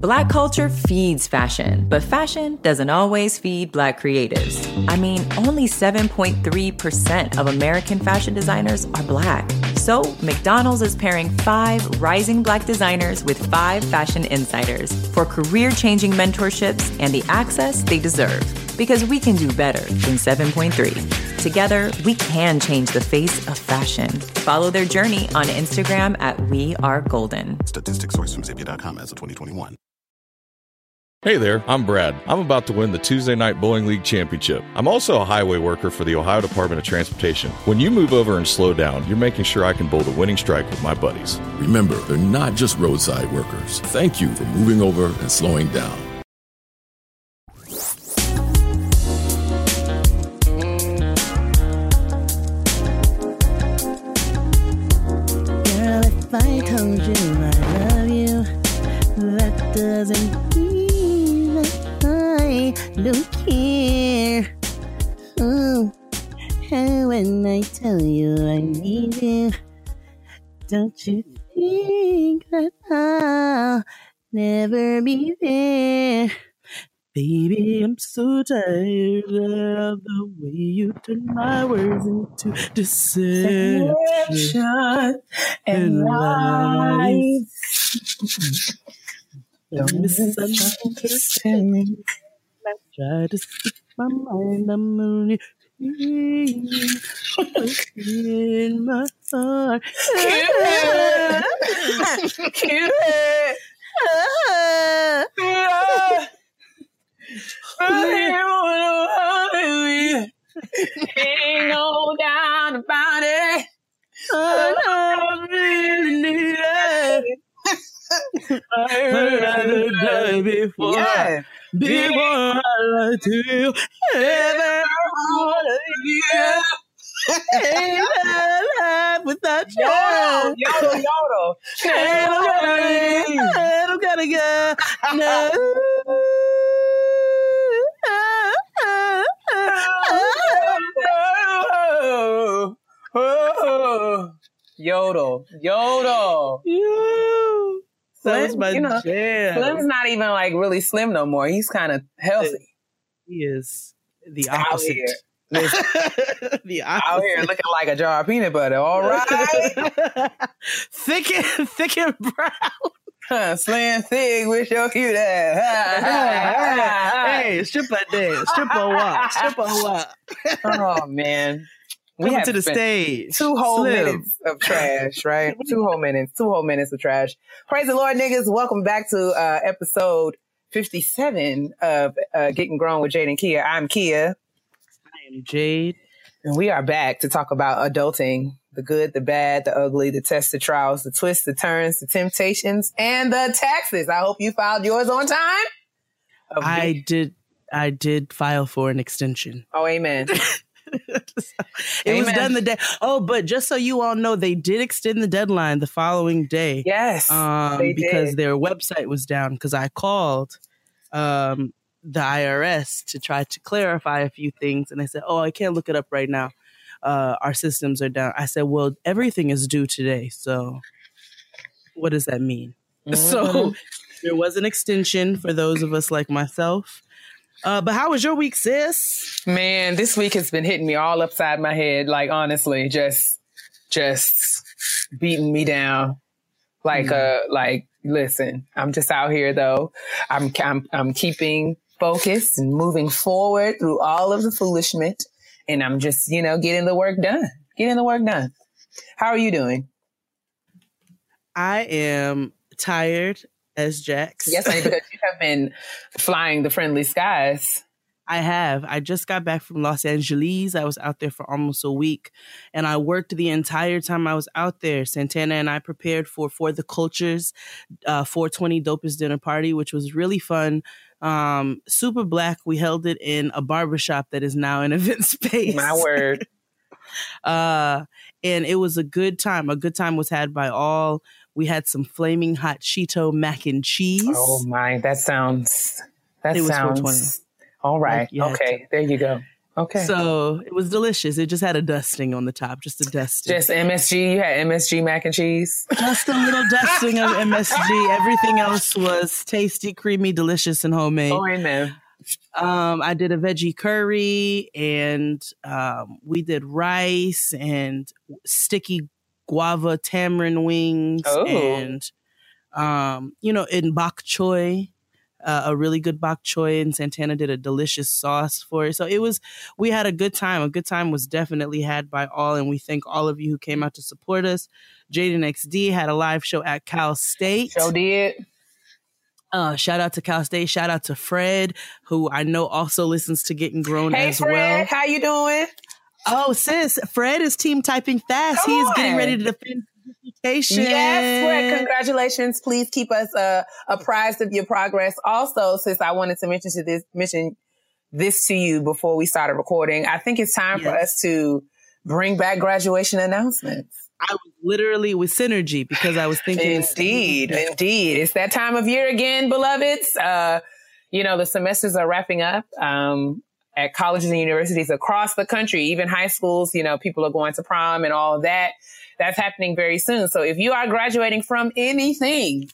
Black culture feeds fashion, but fashion doesn't always feed black creatives. I mean, only 7.3% of American fashion designers are black. So, McDonald's is pairing five rising black designers with five fashion insiders for career changing mentorships and the access they deserve. Because we can do better than 7.3. Together, we can change the face of fashion. Follow their journey on Instagram at We Are Golden. Statistics sourced from Zippia.com as of 2021. Hey there, I'm Brad. I'm about to win the Tuesday Night Bowling League Championship. I'm also a highway worker for the Ohio Department of Transportation. When you move over and slow down, you're making sure I can bowl the winning strike with my buddies. Remember, they're not just roadside workers. Thank you for moving over and slowing down. Girl, if I told you I love you, that doesn't mean that Don't care. Oh, and when I tell you I need you, don't you think that I'll never be there? Baby, I'm so tired of the way you turn my words into deception and lies. Don't misunderstand me. Try to speak my mind, I'm only in my heart. Ain't no doubt about it. I really need it. I heard I could die before. Yeah. Before I lie to you, ever Yeah. ain't a life without you. Yodel, yodel, yodel. Ain't nobody, ain't nobody got no. Yodel, yodel. You. That's Slim, my you know, jam. Slim's not even like really slim no more. He's kind of healthy He is the out opposite. the out here looking like a jar of peanut butter. All right, thick and thick and brown. slim thick with your cute ass. hey, stripper dance, stripper walk, stripper walk. oh man, we Coming have to the spent stage. Two whole Slim. minutes of trash, right? two whole minutes, two whole minutes of trash. Praise the Lord, niggas. Welcome back to uh, episode 57 of uh, Getting Grown with Jade and Keia. I'm Keia, I am Jade. and we are back to talk about adulting the good, the bad, the ugly, the tests, the trials, the twists, the turns, the temptations, and the taxes. I hope you filed yours on time. Of I did. I did file for an extension. oh, amen. it was done the day. Oh, but just so you all know, they did extend the deadline the following day. Yes. um, because did. their website was down. Because I called um, the IRS to try to clarify a few things, and they said, "Oh, I can't look it up right now. Uh, our systems are down." I said, "Well, everything is due today, so what does that mean?" So Mhm. there was an extension for those of us like myself. Uh, but how was your week, sis? Man, this week has been hitting me all upside my head. Like honestly, just, just beating me down. Like, uh, like, listen, I'm just out here though. I'm, I'm, I'm keeping focused and moving forward through all of the foolishness, and I'm just, you know, getting the work done. Getting the work done. How are you doing? I am tired as Jax. Yes, I have been flying the friendly skies. I have. I just got back from Los Angeles. I was out there for almost a week and I worked the entire time I was out there. Santana and I prepared for For the Cultures uh, 420 Dopest Dinner Party, which was really fun. Um, super black. We held it in a barbershop that is now an event space. My word. Uh, and it was a good time. A good time was had by all. We had some flaming hot Cheeto mac and cheese. Oh my, that sounds. That It sounds. 420. All right. Like, okay. There you go. Okay. So it was delicious. It just had a dusting on the top, just a dusting. Just MSG. You had MSG mac and cheese. Just a little dusting of MSG. Everything else was tasty, creamy, delicious, and homemade. Oh, amen. Um, I did a veggie curry, and um, we did rice and sticky guava tamarind wings, Oh. and um, you know, in bok choy. Uh, a really good bok choy and Santana did a delicious sauce for it. So it was, we had a good time. A good time was definitely had by all. And we thank all of you who came out to support us. Jaden XD had a live show at Cal State. So did. Uh, shout out to Cal State. Shout out to Fred, who I know also listens to Getting Grown Hey, as Fred. well. How you doing? Oh, sis, Fred is team typing fast. Come he is getting ready to defend. Yes, Fred. Congratulations. Please keep us uh, apprised of your progress. Also, since I wanted to mention to this mention this to you before we started recording, I think it's time for us to bring back graduation announcements. I was literally with synergy because I was thinking. Indeed, indeed. It's that time of year again, beloveds. Uh, you know, the semesters are wrapping up. Um, at colleges and universities across the country, even high schools, you know, people are going to prom and all of that. That's happening very soon. So if you are graduating from anything,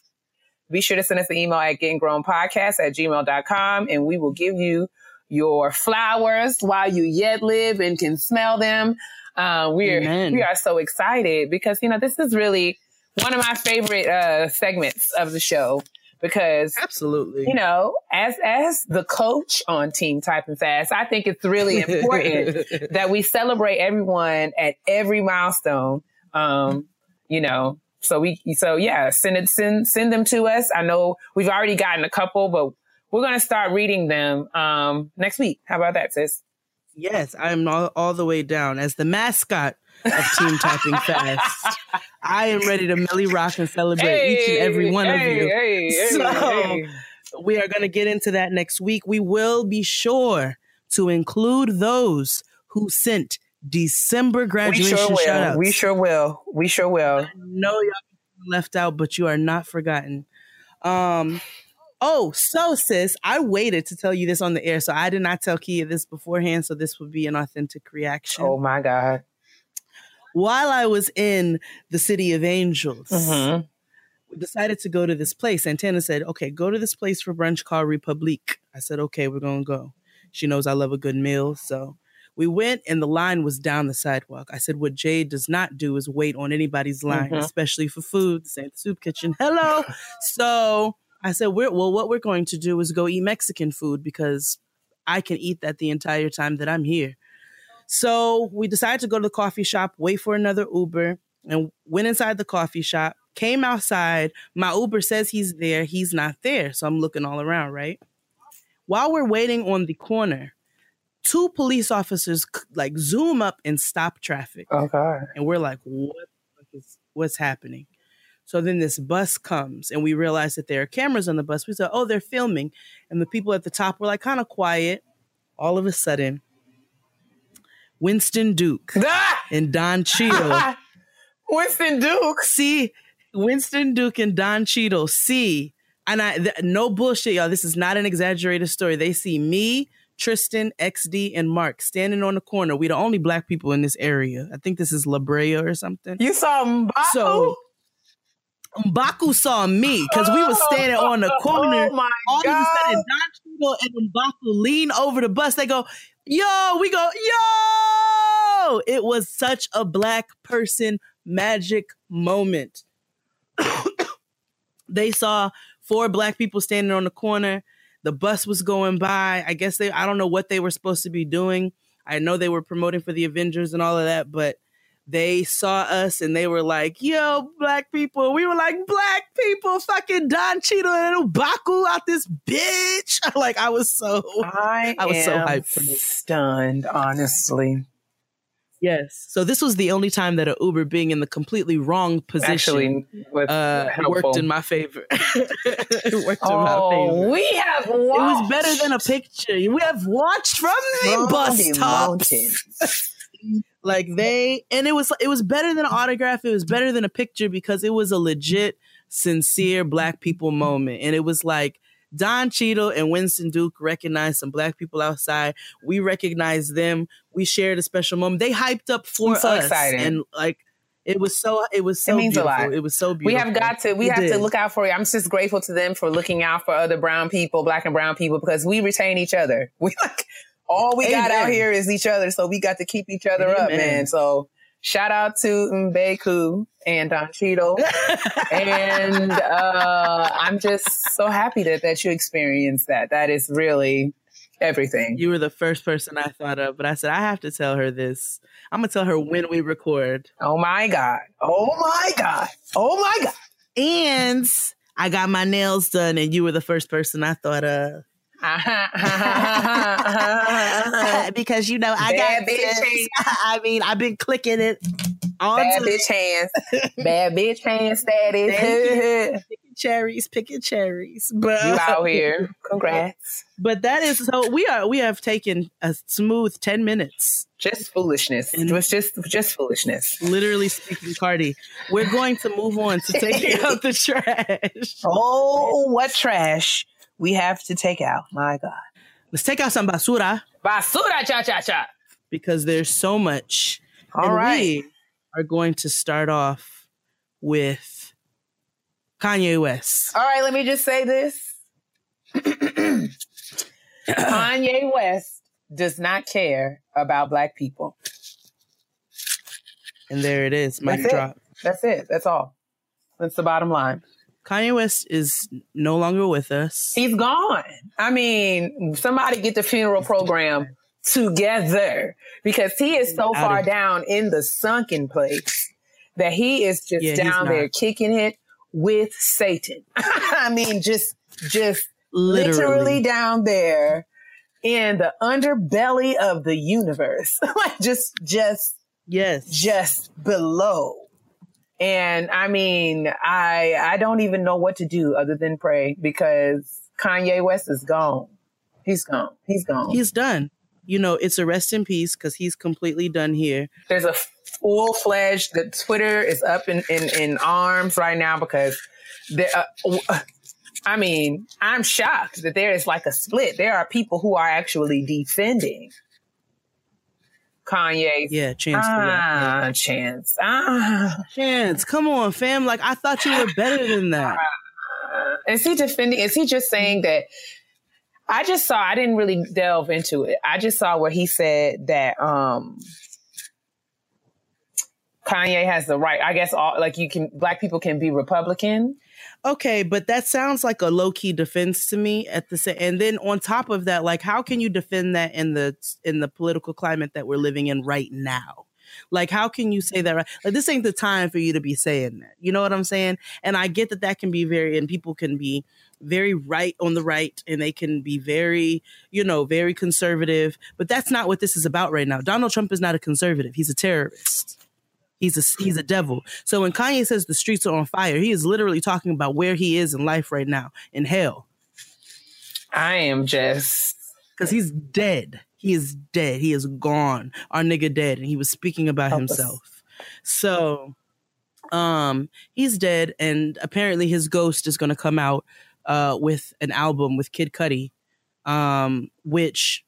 be sure to send us an email at gettingrownpodcast at gmail.com and we will give you your flowers while you yet live and can smell them. Uh, we're, Amen. we are so excited because, you know, this is really one of my favorite, uh, segments of the show because Absolutely. you know, as as the coach on Team Type and Fast, I think it's really important that we celebrate everyone at every milestone. Um, you know, so we so yeah, send it send send them to us. I know we've already gotten a couple, but we're gonna start reading them um next week. How about that, sis? Yes, I'm all, all the way down as the mascot of Team Typing Fast. I am ready to Milly Rock and celebrate each and every one of you. Hey, hey, So, hey. We are going to get into that next week. We will be sure to include those who sent December We graduation sure will. shout We sure will. We sure will. know y'all left out, but you are not forgotten. Um, oh, so sis, I waited to tell you this on the air, so I did not tell Keia this beforehand, so this would be an authentic reaction. Oh my God. While I was in the City of Angels, we decided to go to this place. Santana said, "Okay, go to this place for brunch called Republique." I said, "Okay, we're gonna go." She knows I love a good meal, so we went, and the line was down the sidewalk. I said, "What Jade does not do is wait on anybody's line, Mhm. especially for food." The soup kitchen. Hello. so I said, we're, "Well, what we're going to do is go eat Mexican food because I can eat that the entire time that I'm here." So we decided to go to the coffee shop, wait for another Uber, and went inside the coffee shop. Came outside. My Uber says he's there. He's not there. So I'm looking all around, right? While we're waiting on the corner, two police officers like zoom up and stop traffic. Okay. And we're like, what is what's happening? So then this bus comes and we realize that there are cameras on the bus. We said, oh, they're filming. And the people at the top were like kind of quiet. All of a sudden, Winston Duke Ah! and Don Cheadle Winston Duke. see Winston Duke and Don Cheadle see, and I th- no bullshit, y'all. This is not an exaggerated story. They see me, Tristan, XD, and Mark standing on the corner. We the only black people in this area. I think this is La Brea or something. You saw Mbaku? So Mbaku saw me because we were standing on the corner. Oh my All of a God. sudden, Don Cheadle and Mbaku lean over the bus. They go, "Yo!" We go, "Yo!" It was such a black person magic moment. they saw four black people standing on the corner. The bus was going by. I guess they, I don't know what they were supposed to be doing. I know they were promoting for the Avengers and all of that, but they saw us and they were like, yo, black people. We were like, black people, fucking Don Cheadle and Mbaku out this bitch. like, I was so, I, I was so hyped stunned, honestly. yes. So this was the only time that a Uber being in the completely wrong position Actually, uh, worked in my favor. it worked in my Oh, favor. we have watched. It was better than a picture. We have watched from the from bus the tops. Like they and it was it was better than an autograph. It was better than a picture because it was a legit, sincere black people moment. And it was like Don Cheadle and Winston Duke recognized some black people outside. We recognized them. We shared a special moment. They hyped up for I'm so us, excited. and like it was so it was so It means a beautiful. lot. It was so beautiful. We have got to we It have to look out for you. I'm just grateful to them for looking out for other brown people, black and brown people, because we retain each other. We like all we got out here is each other, so we got to keep each other up, man. So shout out to Mbaku and Don Cheadle. and uh, I'm just so happy that that you experienced that. That is really everything. You were the first person I thought of, but I said I have to tell her this. I'm gonna tell her when we record. Oh my God. Oh my God. Oh my God. And I got my nails done, and you were the first person I thought of. because you know I Bad got bitch hands. I mean, I've been clicking it on Bad bitch hands. Bad bitch hand status. picking cherries, picking cherries. But you out here. Congrats. But that is so we are we have taken a smooth ten minutes. Just foolishness. It was just just foolishness. Literally speaking, Cardi. We're going to move on to taking out the trash. Oh, what trash we have to take out. My God. Let's take out some basura Basura cha cha cha. because there's so much. All and right. we are going to start off with Kanye West. All right, let me just say this. Kanye West does not care about black people. And there it is, mic That's it. drop. That's it. That's all. That's the bottom line. Kanye West is no longer with us. He's gone. I mean, somebody get the funeral program together because he is so far here. down in the sunken place that he is just Yeah, down there kicking it with Satan. I mean, just, just Literally. literally down there in the underbelly of the universe. like just, just, Yes. just below. And I mean, I I don't even know what to do other than pray because Kanye West is gone. He's gone. He's gone. He's done. You know, it's a rest in peace because he's completely done here. There's a full fledged. The Twitter is up in, in in arms right now because there. Uh, I mean, I'm shocked that there is like a split. There are people who are actually defending Kanye's Yeah, chance ah chance ah. Chance, come on, fam. Like I thought you were better than that. Is he defending? Is he just saying that? I just saw. I didn't really delve into it. I just saw where he said that um Kanye has the right. I guess all like you can black people can be Republican. Okay, but that sounds like a low key defense to me. At the same, and then on top of that, like how can you defend that in the in the political climate that we're living in right now? Like, how can you say that? Right? Like, this ain't the time for you to be saying that. You know what I'm saying? And I get that that can be very, and people can be very right on the right, and they can be very, you know, very conservative. But that's not what this is about right now. Donald Trump is not a conservative. He's a terrorist. He's a he's a devil. So when Kanye says the streets are on fire, he is literally talking about where he is in life right now, in hell, I am just because he's dead. He is dead. He is gone. Our nigga dead, and he was speaking about Help us. himself. So, um, he's dead, and apparently his ghost is going to come out uh with an album with Kid Cudi, um, which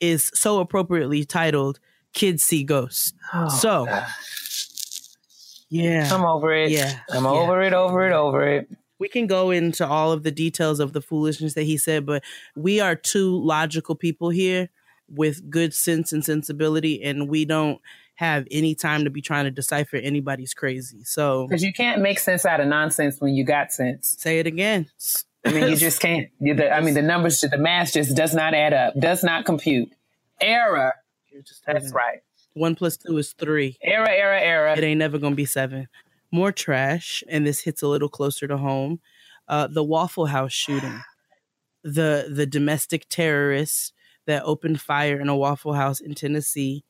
is so appropriately titled "Kids See Ghosts." oh, so, God. Yeah, I'm over it. Yeah, I'm yeah. over it. Over it. Over it. we can go into all of the details of the foolishness that he said, but we are two logical people here with good sense and sensibility, and we don't have any time to be trying to decipher anybody's crazy. So Because you can't make sense out of nonsense when you got sense. say it again. I mean, you just can't. The, I mean, the numbers, the math just does not add up. Does not compute. Error. That's right. One plus two is three. Era, era, era. It ain't never gonna be seven. More trash, and this hits a little closer to home. Uh, the Waffle House shooting, the the domestic terrorist that opened fire in a Waffle House in Tennessee,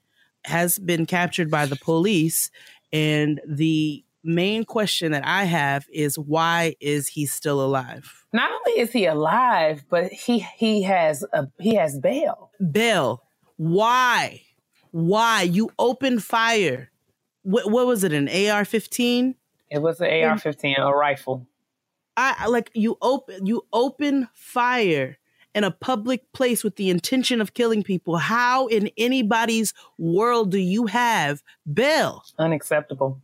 has been captured by the police, and the main question that I have is why is he still alive? Not only is he alive, but he he has a he has bail. Bail. why? Why you opened fire? What, what was it? An AR-15? It was an AR-15, a rifle. I I- like you open you open fire in a public place with the intention of killing people. How in anybody's world do you have bail? Unacceptable.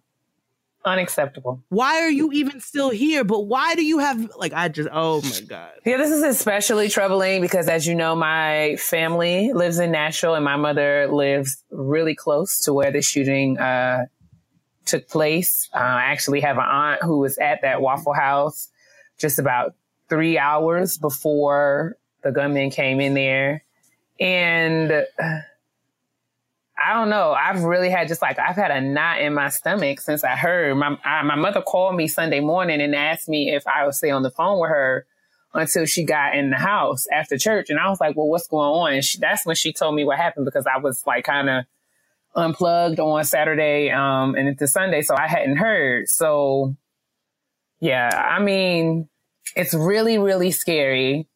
Unacceptable. Why are you even still here? But why do you have like I just oh my god. Yeah, this is especially troubling because, as you know, my family lives in Nashville and my mother lives really close to where the shooting uh, took place. Uh, I actually have an aunt who was at that Waffle House just about three hours before the gunman came in there. And uh, I don't know. I've really had just like I've had a knot in my stomach since I heard my I, my mother called me Sunday morning and asked me if I would stay on the phone with her until she got in the house after church, and I was like, "Well, what's going on?" And she, that's when she told me what happened because I was like kind of unplugged on Saturday um, and into Sunday, so I hadn't heard. So yeah, I mean, it's really really scary.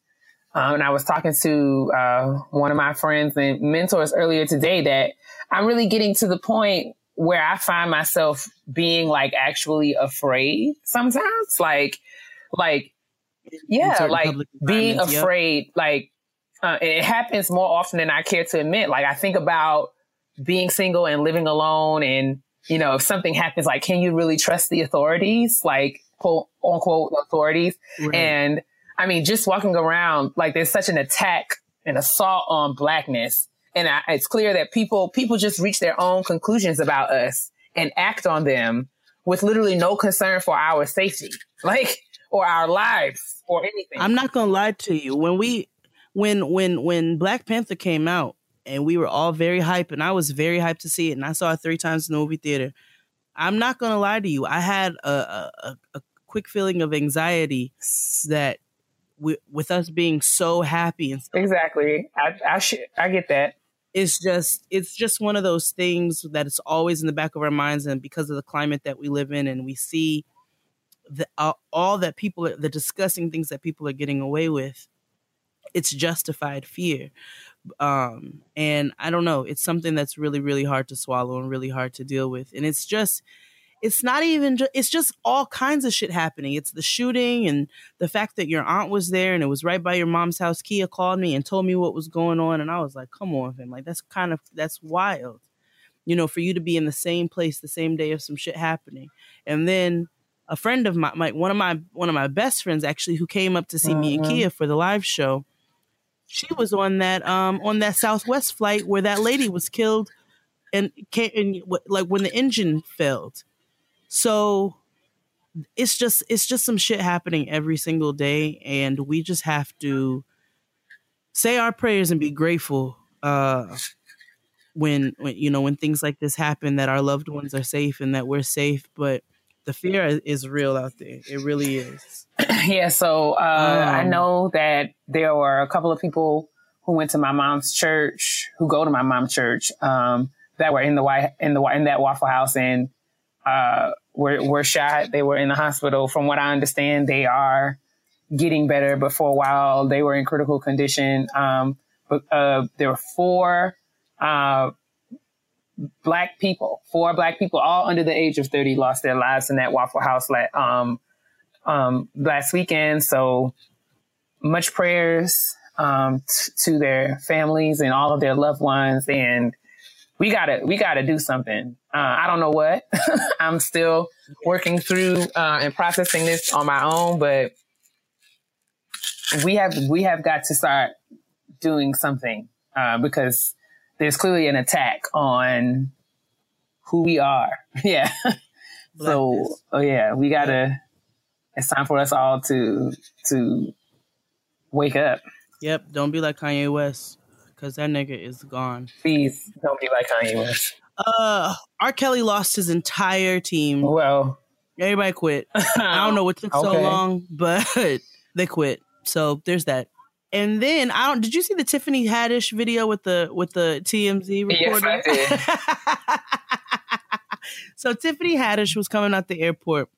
Um, and I was talking to uh, one of my friends and mentors earlier today that I'm really getting to the point where I find myself being like actually afraid sometimes. Like, like, yeah, like being yep. afraid. Like, uh, it happens more often than I care to admit. Like, I think about being single and living alone and, you know, if something happens, like, can you really trust the authorities? Like, quote unquote authorities. Right. And I mean, just walking around, like there's such an attack and assault on blackness. And I, it's clear that people, people just reach their own conclusions about us and act on them with literally no concern for our safety, like, or our lives or anything. I'm not gonna lie to you. When we when when when Black Panther came out and we were all very hyped and I was very hyped to see it and I saw it three times in the movie theater. I'm not gonna lie to you. I had a, a, a quick feeling of anxiety that we, with us being so happy and exactly. I, I should, I get that. it's just it's just one of those things that it's always in the back of our minds and because of the climate that we live in and we see the uh, all that people are- the disgusting things that people are getting away with it's justified fear um and i don't know it's something that's really really hard to swallow and really hard to deal with and it's just it's not even ju- it's just all kinds of shit happening. It's the shooting and the fact that your aunt was there and it was right by your mom's house. Keia called me and told me what was going on and i was like come on fam like that's kind of that's wild. You know for you to be in the same place the same day of some shit happening. And then a friend of my, my one of my one of my best friends actually who came up to see me and keia for the live show she was on that um on that southwest flight where that lady was killed and, ca- and like when the engine failed so it's just it's just some shit happening every single day and we just have to say our prayers and be grateful uh when, when you know when things like this happen that our loved ones are safe and that we're safe but the fear is, real out there. It really is. Yeah, so uh, I Um, know that there were a couple of people who went to my mom's church, who go to my mom's church, um, that were in the white in the in that Waffle House and uh, were were shot. They were in the hospital. From what I understand, they are getting better, but for a while they were in critical condition. Um, but uh, there were four uh, black people, four black people, all under the age of thirty, lost their lives in that Waffle House. Um, um, last weekend. So much prayers um, t- to their families and all of their loved ones. And we gotta we gotta do something. Uh, I don't know what. I'm still working through uh, and processing this on my own, but we have we have got to start doing something uh, because there's clearly an attack on who we are. Yeah. so oh yeah, we gotta. It's time for us all to to wake up. yep don't be like kanye west because that nigga is gone Please don't be like Kanye West. uh r kelly lost his entire team Well, everybody quit I don't know what took so long, but they quit. So there's that. And then I don't. Did you see the Tiffany Haddish video with the with the TMZ Yes, reporter? I so Tiffany Haddish was coming out the airport,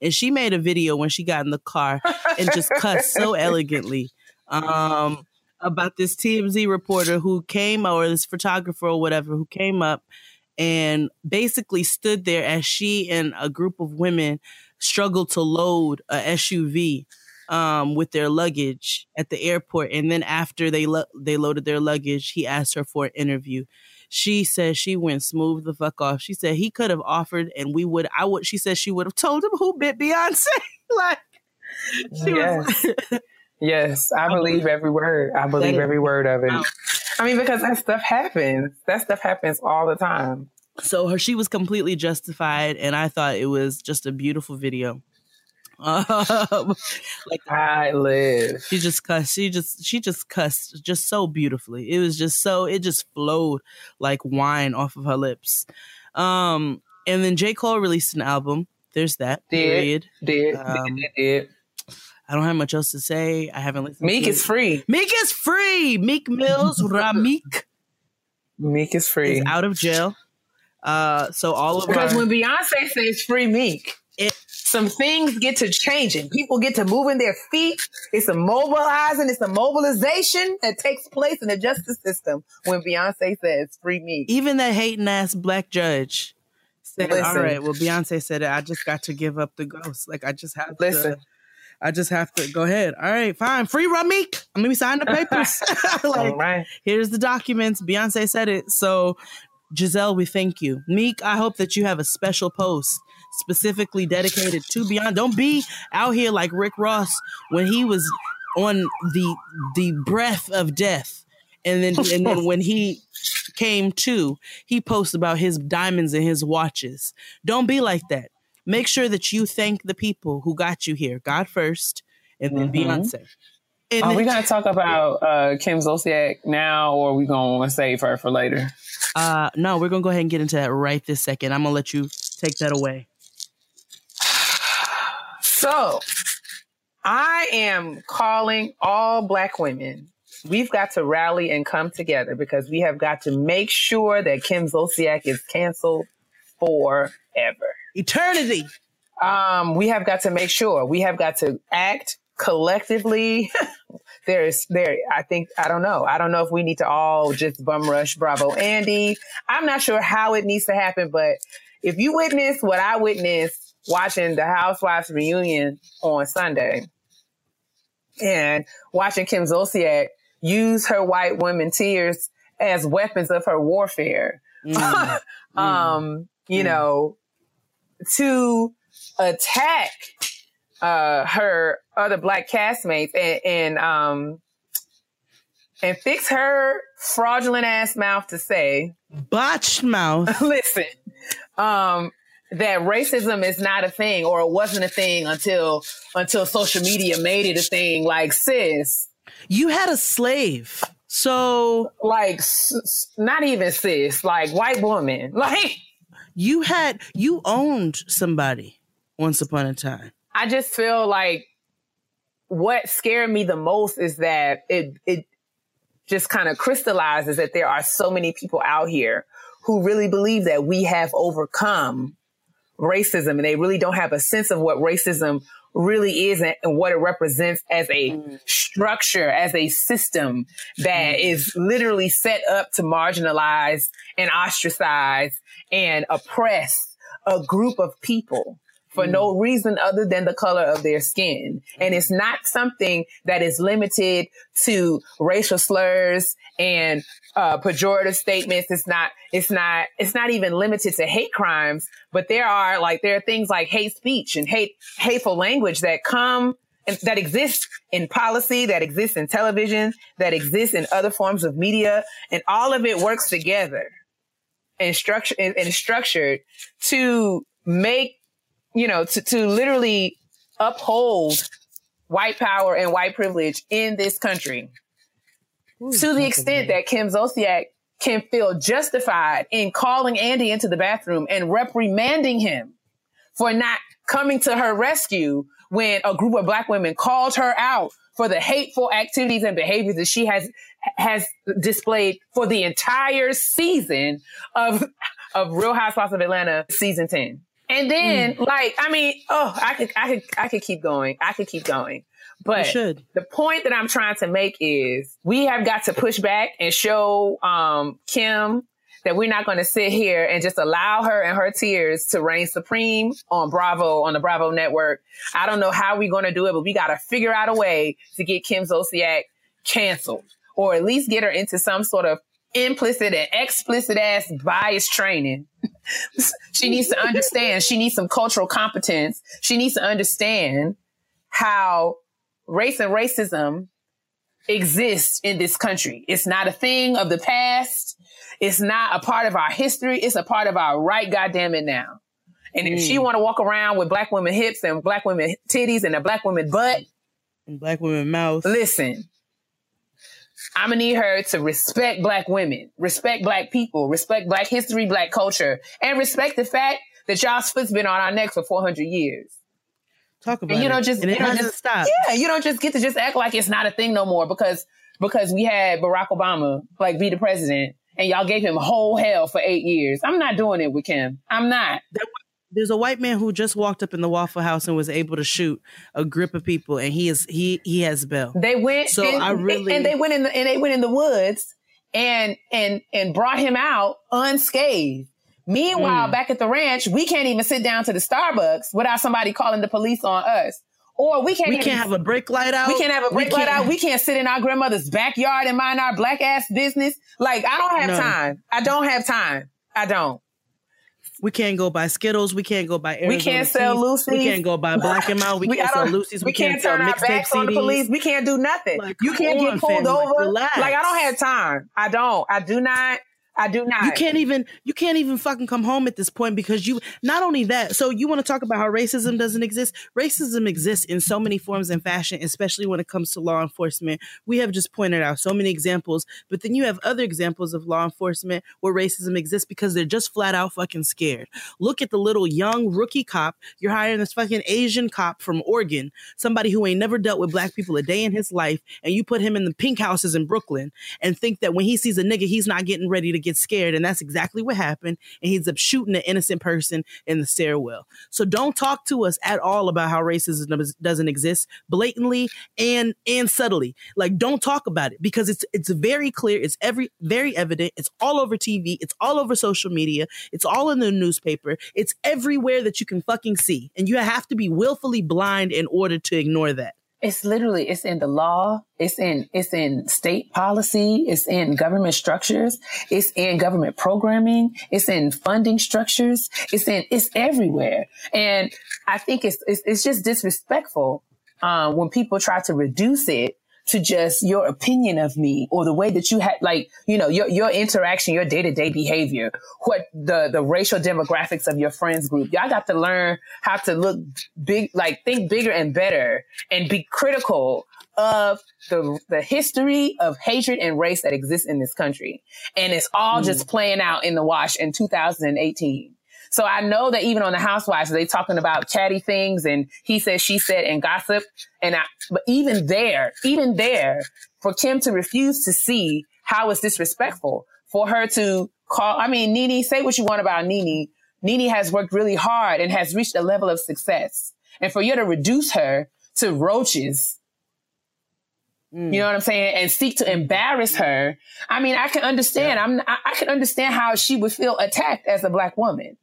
and she made a video when she got in the car and just cussed so elegantly um, about this TMZ reporter who came or this photographer or whatever who came up and basically stood there as she and a group of women struggled to load a SUV um, with their luggage at the airport, and then after they lo- they loaded their luggage, he asked her for an interview. She said she went smooth the fuck off. She said he could have offered, and we would. I would. She said she would have told him who bit Beyonce. like she Yes. was. Yes, I believe every word. I believe every word of it. I mean, because that stuff happens. That stuff happens all the time. so her she was completely justified, and I thought it was just a beautiful video. Um, like I live. she just cussed. She just she just cussed just so beautifully. It was just so it just flowed like wine off of her lips. Um, and then J Cole released an album. There's that. Did. Period. Did, Um, did, did. I don't have much else to say. I haven't listened. Meek is it. free. Meek is free. Meek Mills Rihmeek Meek is free. is out of jail. Uh, so all of Because our, when Beyonce says free Meek, It- some things get to changing. People get to moving their feet. It's a mobilizing. It's a mobilization that takes place in the justice system when Beyonce says free Meek. even that hating ass black judge said, "All Listen. right, well, Beyonce said it. I just got to give up the ghost. Like I just have Listen. to. I just have to go ahead. All right, fine. Free Rihmeek. Let me sign the papers. like, All right. here's the documents. Beyonce said it. So, Giselle, we thank you. Meek, I hope that you have a special post specifically dedicated to Beyonce. Don't be out here like Rick Ross when he was on the the breath of death, and then and then when he came to, he posts about his diamonds and his watches. Don't be like that. Make sure that you thank the people who got you here. God first, and then Beyonce. And Are we then- going to talk about uh, Kim Zolciak now, or are we going to save her for later? Uh, no, we're gonna go ahead and get into that right this second. I'm gonna let you take that away. So, I am calling all black women. We've got to rally and come together because we have got to make sure that Kim Zolciak is canceled forever. Eternity. Um, we have got to make sure we have got to act collectively. There's there, I think, I don't know. I don't know if we need to all just bum rush Bravo Andy. I'm not sure how it needs to happen, but if you witness what I witnessed watching the Housewives reunion on Sunday and watching Kim Zolciak use her white women tears as weapons of her warfare, um, you know, to attack uh her other black castmates and, and um and fix her fraudulent ass mouth to say Botched mouth. listen um that racism is not a thing or it wasn't a thing until until social media made it a thing like sis You had a slave. So like s- not even sis like white woman like you had you owned somebody once upon a time. I just feel like what scared me the most is that it it just kind of crystallizes that there are so many people out here who really believe that we have overcome racism and they really don't have a sense of what racism really is and, and what it represents as a mm. structure, as a system that is literally set up to marginalize and ostracize and oppress a group of people for no reason other than the color of their skin. And it's not something that is limited to racial slurs and uh, pejorative statements. It's not, it's not, it's not even limited to hate crimes, but there are like, there are things like hate speech and hate, hateful language that come and that exists in policy, that exists in television, that exists in other forms of media. And all of it works together and structure and, and structured to make you know, to, to literally uphold white power and white privilege in this country. To the extent that Kim Zolciak can feel justified in calling Andy into the bathroom and reprimanding him for not coming to her rescue when a group of black women called her out for the hateful activities and behaviors that she has has displayed for the entire season of of Real Housewives of Atlanta season 10. And then like I mean, oh, I could I could I could keep going. I could keep going. But should. the point that I'm trying to make is we have got to push back and show um, Kim that we're not going to sit here and just allow her and her tears to reign supreme on Bravo, on the Bravo network. I don't know how we're going to do it, but we got to figure out a way to get Kim Zolciak canceled or at least get her into some sort of implicit and explicit ass bias training. she needs to understand. She needs some cultural competence. She needs to understand how race and racism exists in this country. It's not a thing of the past. It's not a part of our history. It's a part of our right goddamn it now. And if she mm. want to walk around with black women hips and black women titties and a black woman butt, And black women mouth. listen, I'm gonna need her to respect black women, respect black people, respect black history, black culture, and respect the fact that y'all's foot's been on our necks for 400 years. Talk about And you it. don't just, and you don't just stopped. Yeah, you don't just get to just act like it's not a thing no more because because we had Barack Obama like be the president and y'all gave him whole hell for eight years. I'm not doing it with Kim. I'm not. There's a white man who just walked up in the Waffle House and was able to shoot a group of people, and he is he he has bail. They went So and, I really- and they went in the, and they went in the woods and and and brought him out unscathed. Meanwhile, mm. back at the ranch, we can't even sit down to the Starbucks without somebody calling the police on us. Or we can't We even, can't have a brake light out. we can't have a We light out. We can't sit in our grandmother's backyard and mind our black ass business. Like I don't have No. time. I don't have time. I don't. We can't go buy Skittles. We can't go buy. Arizona We can't sell. loosies. We can't go buy Black and Mild. We, I can't sell loosies. We, We can't sell turn our backs on the CDs. police. We can't do nothing. Like, you can't come get on, pulled fam, like, over. Like I don't have time. I don't. I do not. I do not. You can't even you can't even fucking come home at this point because you not only that, so you want to talk about how racism doesn't exist? Racism exists in so many forms and fashion, especially when it comes to law enforcement. We have just pointed out so many examples, but then you have other examples of law enforcement where racism exists because they're just flat out fucking scared. Look at the little young rookie cop. You're hiring this fucking Asian cop from Oregon, somebody who ain't never dealt with black people a day in his life, and you put him in the pink houses in Brooklyn and think that when he sees a nigga, he's not getting ready to get scared. And that's exactly what happened. And he's up shooting an innocent person in the stairwell. So don't talk to us at all about how racism doesn't exist blatantly and and subtly. Like don't talk about it because it's it's very clear. It's every very evident. It's all over TV. It's all over social media. It's all in the newspaper. It's everywhere that you can fucking see. And you have to be willfully blind in order to ignore that. It's literally it's in the law. It's in it's in state policy. It's in government structures. It's in government programming. It's in funding structures. It's in it's everywhere. And I think it's it's, it's just disrespectful uh, when people try to reduce it to just your opinion of me or the way that you had like you know your your interaction your day-to-day behavior what the the racial demographics of your friends group y'all got to learn how to look big like think bigger and better and be critical of the the history of hatred and race that exists in this country. And it's all just mm. playing out in the wash in 2018 so I know that even on the Housewives, they talking about chatty things and he said, she said, and gossip. And I, but even there, even there, for Kim to refuse to see how it's disrespectful for her to call. I mean, Nene, say what you want about Nene. Nene has worked really hard and has reached a level of success. And for you to reduce her to roaches, mm. you know what I'm saying? And seek to embarrass her. I mean, I can understand. I'm, I, I can understand how she would feel attacked as a black woman.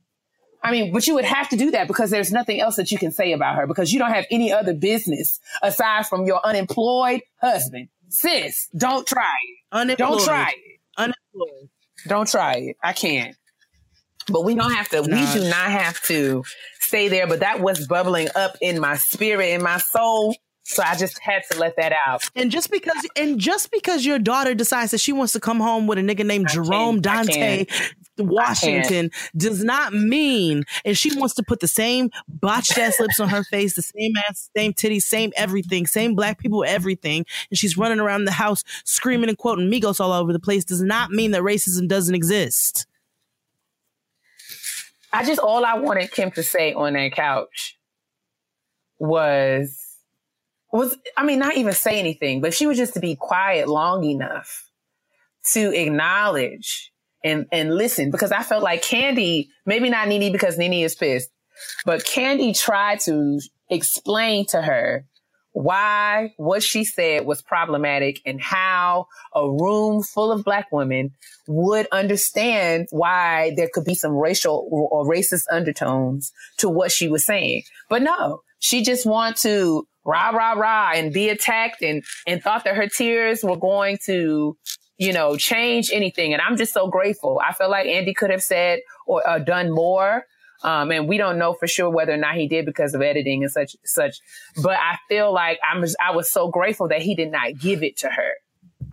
I mean, but you would have to do that because there's nothing else that you can say about her because you don't have any other business aside from your unemployed husband. Sis, don't try it. Unemployed. Don't try it. Unemployed. Don't try it. I can't. But we don't have to, we do not have to stay there. But that was bubbling up in my spirit, in my soul. So I just had to let that out. And just because and just because your daughter decides that she wants to come home with a nigga named Jerome Dante Washington does not mean and she wants to put the same botched ass lips on her face, the same ass, same titties, same everything, same black people, everything, and she's running around the house screaming and quoting Migos all over the place does not mean that racism doesn't exist. I just all I wanted Kim to say on that couch was was I mean not even say anything, but she was just to be quiet long enough to acknowledge and and listen because I felt like Kandi, maybe not Nene because Nene is pissed, but Kandi tried to explain to her why what she said was problematic and how a room full of black women would understand why there could be some racial or racist undertones to what she was saying. But no, she just wanted to rah, rah, rah and be attacked and, and thought that her tears were going to, you know, change anything. And I'm just so grateful. I feel like Andy could have said or uh, done more um, and we don't know for sure whether or not he did because of editing and such, such. But I feel like I'm, I was so grateful that he did not give it to her.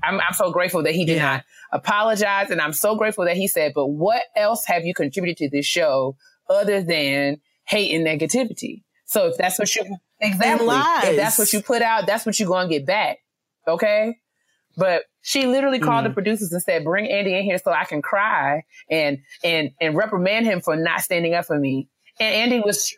I'm, I'm so grateful that he did yeah. not apologize. And I'm so grateful that he said, but what else have you contributed to this show other than hate and negativity? So if that's what you, exactly, if that's what you put out, that's what you're going to get back. Okay. But she literally called mm. the producers and said, bring Andy in here so I can cry and, and, and reprimand him for not standing up for me. And Andy was,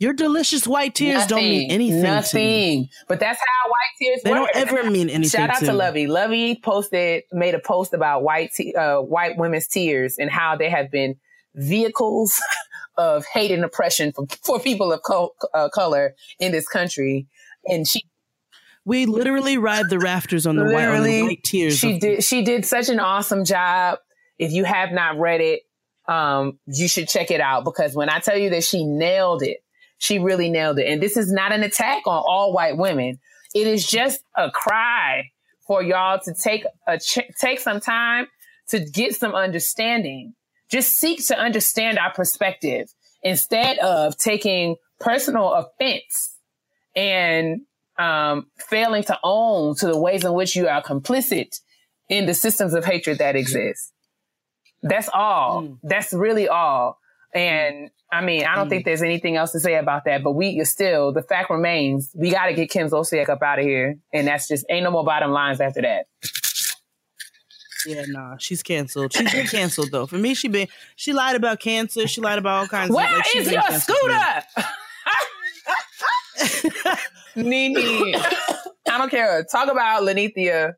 your delicious white tears nothing, don't mean anything. Nothing. But that's how white tears They work. don't ever mean anything. Shout out to, to Lovey. Lovey posted, made a post about white, te- uh, white women's tears and how they have been vehicles of hate and oppression for, for people of co- uh, color in this country. And she we literally ride the rafters on the, white, on the white tears. She did. She did such an awesome job. If you have not read it, um, you should check it out because when I tell you that she nailed it, she really nailed it. And this is not an attack on all white women. It is just a cry for y'all to take a ch- take some time to get some understanding. Just seek to understand our perspective instead of taking personal offense and um, failing to own to the ways in which you are complicit in the systems of hatred that exist. That's all. Mm. That's really all. And I mean, I don't mm. think there's anything else to say about that, but we still, the fact remains, we got to get Kim Zolciak up out of here. And that's just, ain't no more bottom lines after that. Yeah, nah, she's canceled. She's been canceled though. For me, she been she lied about cancer. She lied about all kinds Where of. Like, is your scooter? Nene. I don't care. Talk about Lanithia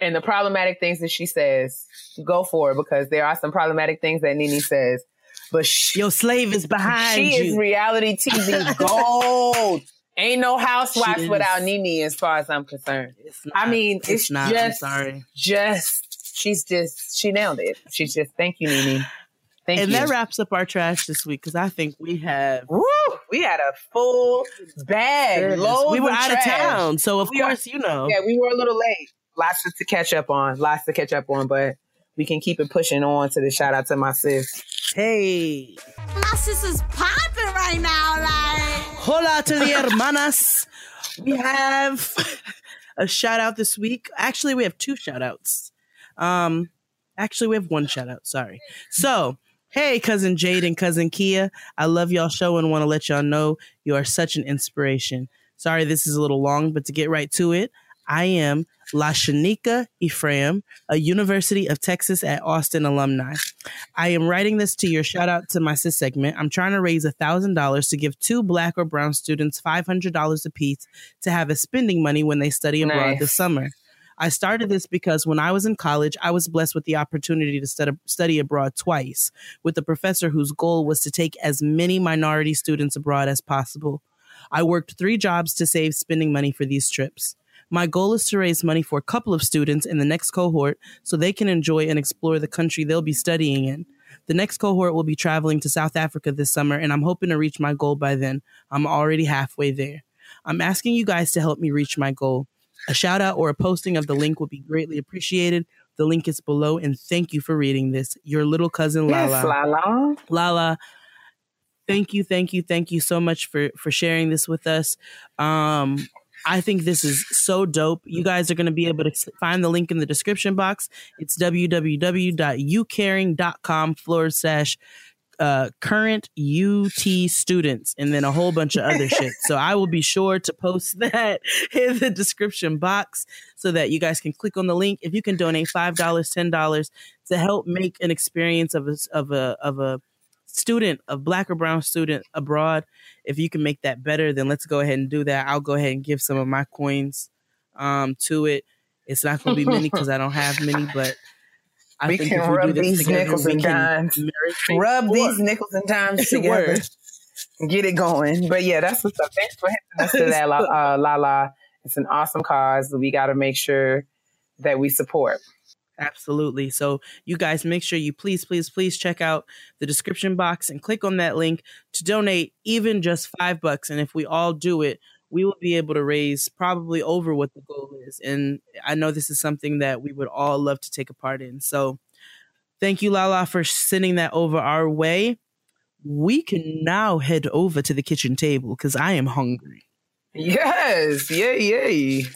and the problematic things that she says. Go for it because there are some problematic things that Nene says. But she, your slave is behind she you. is reality TV gold. Ain't no housewives without Nene, as far as I'm concerned. Not, I mean, it's, it's not. Just, I'm sorry. Just she's just she nailed it. She's just thank you, Nene. Thank and you. that wraps up our trash this week because I think we have. Woo, we had a full bag. We were of out trash. of town, so of We course are- you know. Yeah, we were a little late. Lots to catch up on. Lots to catch up on, but we can keep it pushing on to the shout out to my sis. Hey, My sister's popping right now, like. hola to the hermanas. we have a shout out this week. Actually, we have two shout outs. Um, actually, we have one shout out. Sorry. So. Hey, cousin Jade and cousin Keia. I love y'all show and want to let y'all know you are such an inspiration. Sorry, this is a little long, but to get right to it, I am La Shanika Ephraim, a University of Texas at Austin alumni. I am writing this to your shout out to my sis segment. I'm trying to raise $1,000 to give two black or brown students $500 apiece to have as spending money when they study abroad Nice. this summer. I started this because when I was in college, I was blessed with the opportunity to study, abroad twice with a professor whose goal was to take as many minority students abroad as possible. I worked three jobs to save spending money for these trips. My goal is to raise money for a couple of students in the next cohort so they can enjoy and explore the country they'll be studying in. The next cohort will be traveling to South Africa this summer, and I'm hoping to reach my goal by then. I'm already halfway there. I'm asking you guys to help me reach my goal. A shout out or a posting of the link would be greatly appreciated. The link is below, and thank you for reading this. Your little cousin Lala. Yes, Lala. Lala, thank you, thank you, thank you so much for for sharing this with us. Um, I think this is so dope. You guys are going to be able to find the link in the description box. It's www.youcaring.com forward slash uh, current UT students and then a whole bunch of other shit. So I will be sure to post that in the description box so that you guys can click on the link. If you can donate five dollars, ten dollars to help make an experience of a of a of a student, a black or brown student abroad, if you can make that better, then let's go ahead and do that. I'll go ahead and give some of my coins um, to it. It's not going to be many because I don't have many, but I We think can if we rub do this these together, nickels and dimes. Rub straightforward. these nickels and dimes together. Get it going. But yeah, that's what's up. Thanks for hitting us to that, La- uh, Lala. It's an awesome cause. We got to make sure that we support. Absolutely. So, you guys make sure you please, please, please check out the description box and click on that link to donate even just five bucks. And if we all do it, we will be able to raise probably over what the goal is. And I know this is something that we would all love to take a part in. So, thank you, Lala, for sending that over our way. We can now head over to the kitchen table because I am hungry. Yes. Yay, yay.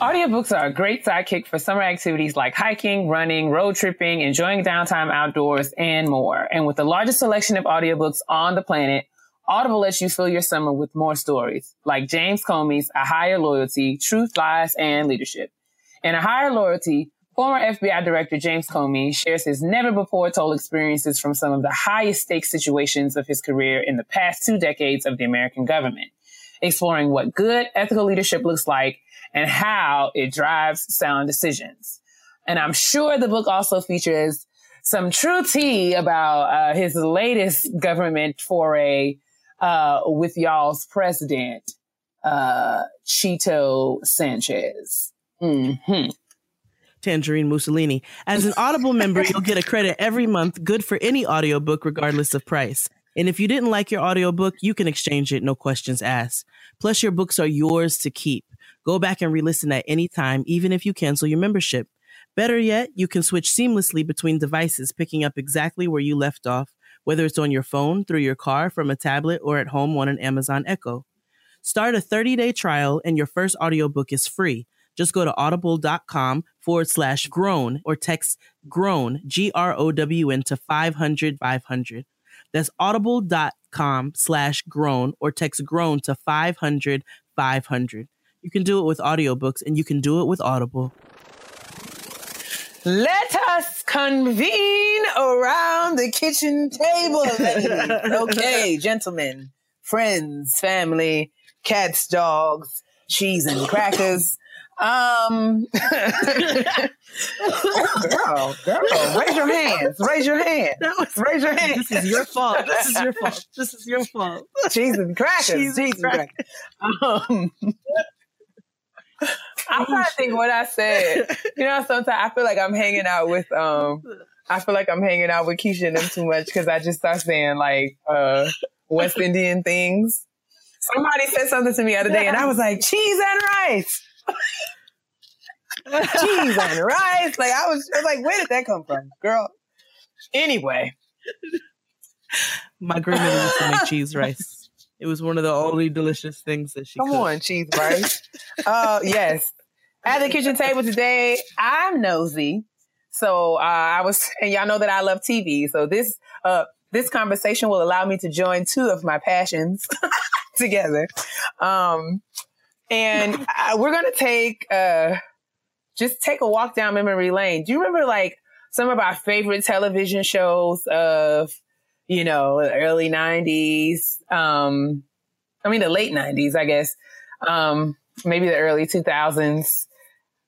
Audiobooks are a great sidekick for summer activities like hiking, running, road tripping, enjoying downtime outdoors, and more. And with the largest selection of audiobooks on the planet, Audible lets you fill your summer with more stories, like James Comey's A Higher Loyalty, Truth, Lies, and Leadership. In A Higher Loyalty, former FBI Director James Comey shares his never before told experiences from some of the highest stakes situations of his career in the past two decades of the American government, exploring what good ethical leadership looks like and how it drives sound decisions. And I'm sure the book also features some true tea about uh, his latest government foray uh, with y'all's president, uh, Chito Sanchez. Mm-hmm. Tangerine Mussolini. As an Audible member, you'll get a credit every month, good for any audiobook, regardless of price. And if you didn't like your audiobook, you can exchange it, no questions asked. Plus, your books are yours to keep. Go back and re listen at any time, even if you cancel your membership. Better yet, you can switch seamlessly between devices, picking up exactly where you left off, whether it's on your phone, through your car, from a tablet, or at home on an Amazon Echo. Start a 30 day trial, and your first audiobook is free. Just go to audible.com forward slash grown or text grown, G R O W N, to 500 500. That's audible.com slash grown or text grown to 500 500. You can do it with audiobooks and you can do it with Audible. Let us convene around the kitchen table. ladies. okay, gentlemen, friends, family, cats, dogs, cheese and crackers. Um, oh, girl, girl, raise your hands. Raise your hand. raise your hand. This is your fault. This is your fault. This is your fault. cheese and crackers. Cheese Cheese, and and crackers. Um, I'm trying to think what I said. You know, sometimes I feel like I'm hanging out with um. I feel like I'm hanging out with Keisha and them too much because I just start saying like uh West Indian things. Somebody said something to me the other day, and I was like, cheese and rice. cheese and rice. Like I was, I was like, where did that come from, girl? Anyway, My grandmother used to make cheese rice. It was one of the only delicious things that she come cooked. on, cheese rice. uh, yes. At the kitchen table today, I'm nosy. So uh, I was, and y'all know that I love TV. So this uh, this conversation will allow me to join two of my passions together. Um, and I, we're gonna take uh, just take a walk down memory lane. Do you remember like some of our favorite television shows of you know early '90s? Um, I mean the late '90s, I guess. Um, maybe the early 2000s.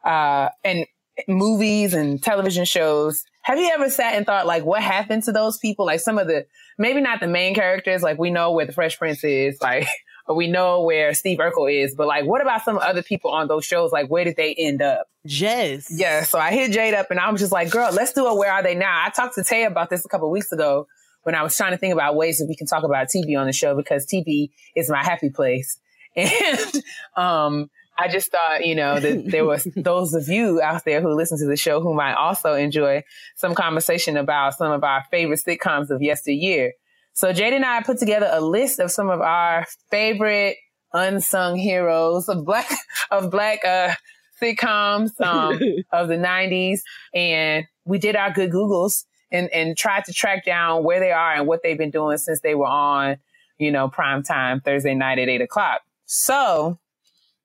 Uh, and movies and television shows. Have you ever sat and thought like what happened to those people? Like some of the maybe not the main characters, like we know where the Fresh Prince is, like or we know where Steve Urkel is, but like what about some other people on those shows? Like where did they end up? Jez. Yeah, so I hit Jade up and I was just like, girl, let's do a where are they now? I talked to Tay about this a couple weeks ago when I was trying to think about ways that we can talk about TV on the show because TV is my happy place. And um I just thought, you know, that there was those of you out there who listen to the show who might also enjoy some conversation about some of our favorite sitcoms of yesteryear. So Jade and I put together a list of some of our favorite unsung heroes of black of black uh, sitcoms um, of the '90s, and we did our good Googles and and tried to track down where they are and what they've been doing since they were on, you know, prime time Thursday night at eight o'clock. So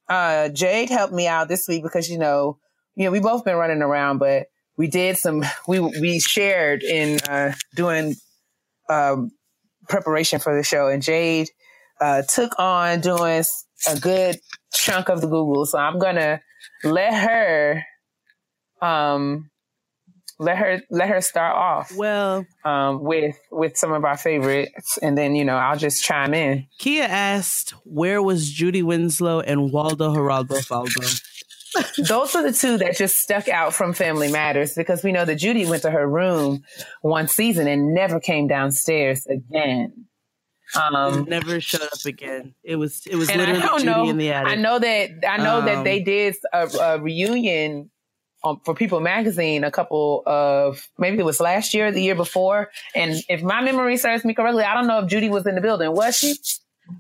uh, Jade helped me out this week because you know, you know, we both been running around, but we did some we we shared in uh, doing um, preparation for the show, and Jade uh, took on doing a good chunk of the Google. So I'm gonna let her um, let her let her start off Well, um, with with some of our favorites, and then you know I'll just chime in. Keia asked, "Where was Judy Winslow and Waldo Geraldo Faldo?" Those were the two that just stuck out from Family Matters because we know that Judy went to her room one season and never came downstairs again. Um, Never showed up again. It was it was literally Judy know. in the attic. I know that I know that Um, they did a, a reunion um, for People Magazine a couple of maybe it was last year, the year before. And if my memory serves me correctly, I don't know if Judy was in the building. Was she?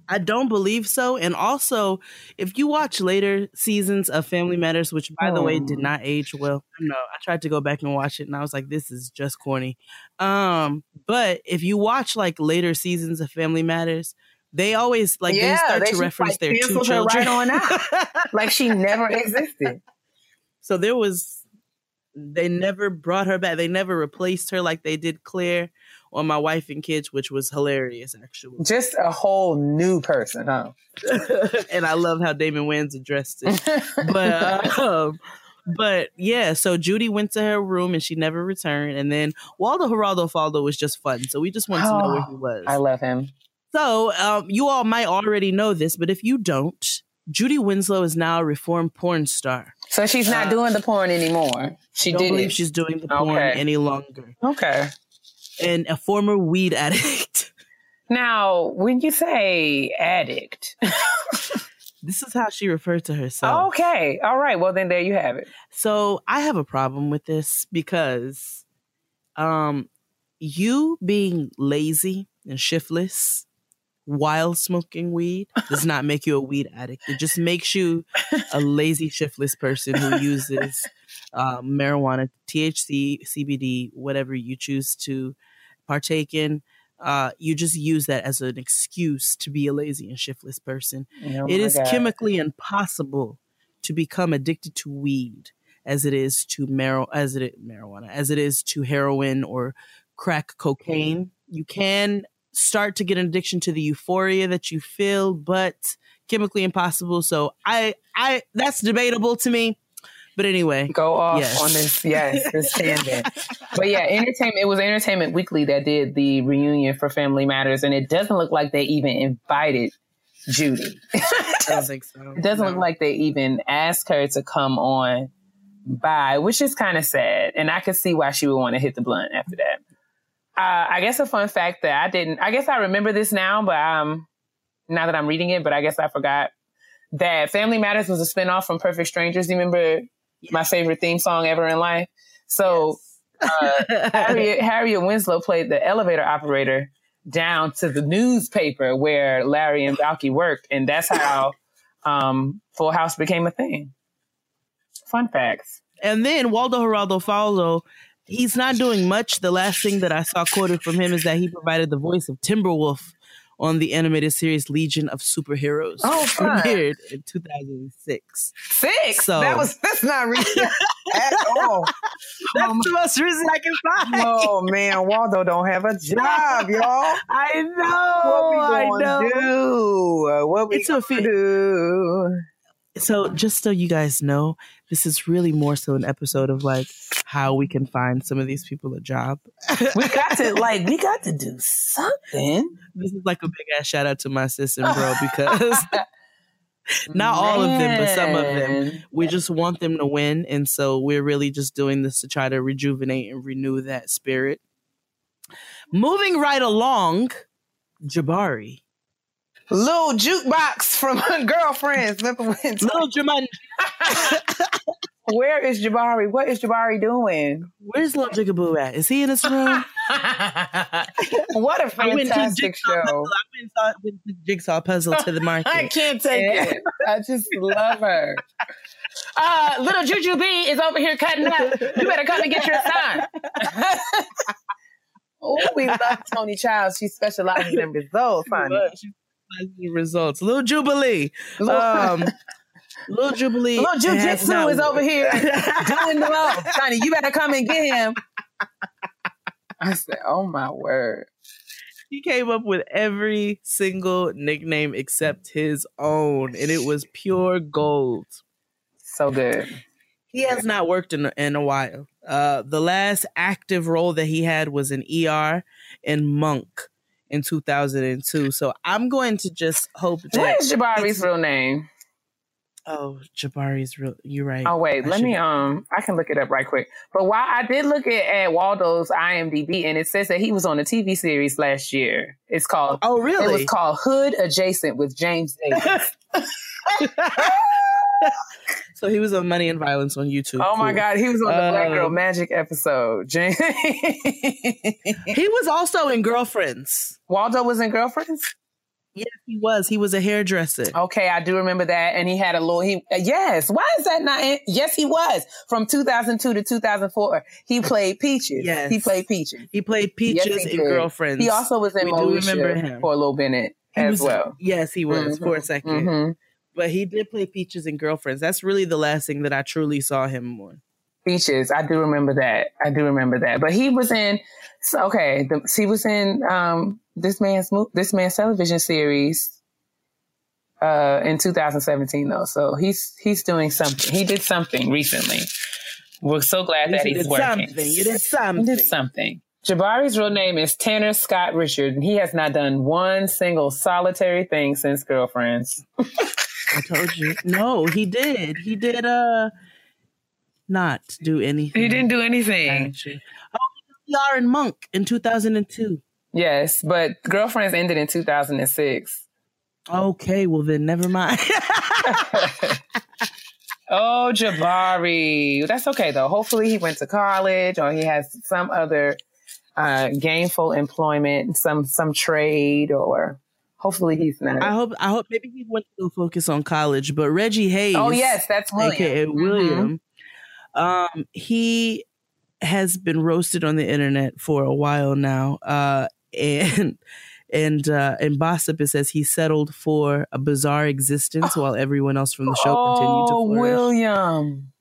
I don't believe so. And also, if you watch later seasons of Family Matters, which by the way did Oh. not age well, no, I tried to go back and watch it, and I was like, this is just corny. Um, but if you watch like later seasons of Family Matters, they always like they start they to reference like, their two children. right on out, Like she never existed. So there was, they never brought her back. They never replaced her like they did Claire on My Wife and Kids, which was hilarious actually. Just a whole new person, huh? and I love how Damon Wayans addressed it. but um, but yeah, so Judy went to her room and she never returned. And then Waldo Geraldo Faldo was just fun, so we just wanted to know where he was. I love him. so um, you all might already know this, but if you don't, Judy Winslow is now a reformed porn star. So she's not Uh, doing the porn anymore. She Don't did believe it. she's doing the porn Okay. any longer. okay. And a former weed addict. Now, when you say addict, this is how she referred to herself. okay, all right. Well, then there you have it. So I have a problem with this because um you being lazy and shiftless while smoking weed does not make you a weed addict. It just makes you a lazy, shiftless person who uses uh, marijuana, THC, CBD, whatever you choose to partake in. Uh, you just use that as an excuse to be a lazy and shiftless person. Oh it is God. chemically impossible to become addicted to weed as it is to mar- as it marijuana as it is to heroin or crack cocaine. You can start to get an addiction to the euphoria that you feel, but chemically impossible. So I I that's debatable to me. But anyway, Go off Yes. on this, yes, this tangent. But yeah, entertainment. It was Entertainment Weekly that did the reunion for Family Matters, and it doesn't look like they even invited Judy. I don't think so. It doesn't look like they even asked her to come on by, which is kind of sad. And I could see why she would want to hit the blunt after that. Uh, I guess a fun fact that I didn't, I guess I remember this now, but um, now that I'm reading it, but I guess I forgot that Family Matters was a spinoff from Perfect Strangers. Do you remember my favorite theme song ever in life? So uh, Harriet, Harriet Winslow played the elevator operator down to the newspaper where Larry and Balky worked, and that's how um, Full House became a thing. Fun facts. And then Waldo Geraldo Faldo, he's not doing much. The last thing that I saw quoted from him is that he provided the voice of Timberwolf on the animated series Legion of Superheroes. Oh, fun. premiered in 2006. Six. So- that was that's not recent at all. That's um, the most recent I can find. Oh man, Waldo don't have a job, y'all. I know. What we I gonna know. do? What we It's a gonna fe- do? So just so you guys know, this is really more so an episode of like how we can find some of these people a job. We got to like we got to do something. This is like a big ass shout out to my sis and bro because not all of them, but some of them. We just want them to win. And so we're really just doing this to try to rejuvenate and renew that spirit. Moving right along, Jabari. Little jukebox from Girlfriends. Remember when? Little Jumanji. Where is Jabari? What is Jabari doing? Where's Little Jigaboo at? Is he in this room? what a I went to fantastic Jigsaw show. Puzzle. I went and saw- went to Jigsaw Puzzle to the market. I can't take it. I just love her. Uh, little Juju B is over here cutting up. You better come and get your sign. oh, we love Toni Childs. She specializes in results, honey. She the results. Little Jubilee. Little- Um, Little Jubilee. Little Jujitsu is over here doing the most. Honey, you better come and get him. I said, oh my word. He came up with every single nickname except his own, and it was pure gold. So good. He has not worked in in a while. Uh, the last active role that he had was in ER and Monk in 2002. So I'm going to just hope that. What is Jabari's real name? Oh, Jabari's real. You're right. Oh wait, I let should- me um I can look it up right quick. But while I did look at, at Waldo's IMDb and it says that he was on a TV series last year. It's called Oh, really? It was called Hood Adjacent with James Davis. so he was on Money and Violence on YouTube. oh my Cool. god, he was on the Black Girl Um, Magic episode. He was also in Girlfriends. Waldo was in Girlfriends? Yes, he was. He was a hairdresser. Okay, I do remember that. And he had a little, he, uh, yes, why is that not, in, yes, he was. From 2002 to 2004, he played Peaches. Yes. He played Peaches. He played Peaches Yes, in. Girlfriends. He also was in We do Moesha remember him. for a little minute He as was- well. Yes, he was for a 2nd Mhm. But he did play Peaches and Girlfriends. That's really the last thing that I truly saw him on. Peaches, I do remember that. I do remember that. But he was in, so, okay, the, he was in um, this man's this man's television series uh, in 2017 though. So he's he's doing something. He did something recently. We're so glad that he's working. something. You did He something. did something. Jabari's real name is Tanner Scott Richard, and he has not done one single solitary thing since Girlfriends. I told you. No, he did. He did uh not do anything. He didn't do anything. actually. Oh, PR and Monk in 2002. Yes, but Girlfriends ended in 2006. Okay, well then never mind. Oh, Jabari. That's okay though. Hopefully he went to college or he has some other uh, gainful employment, some some trade, or hopefully he's not. I hope I hope maybe he went to focus on college, but Reggie Hayes. oh yes, that's William. aka Mhm. William. Um, he has been roasted on the internet for a while now. Uh, and and uh, in Gossip it says he settled for a bizarre existence while everyone else from the show continued to Oh, flourish. William.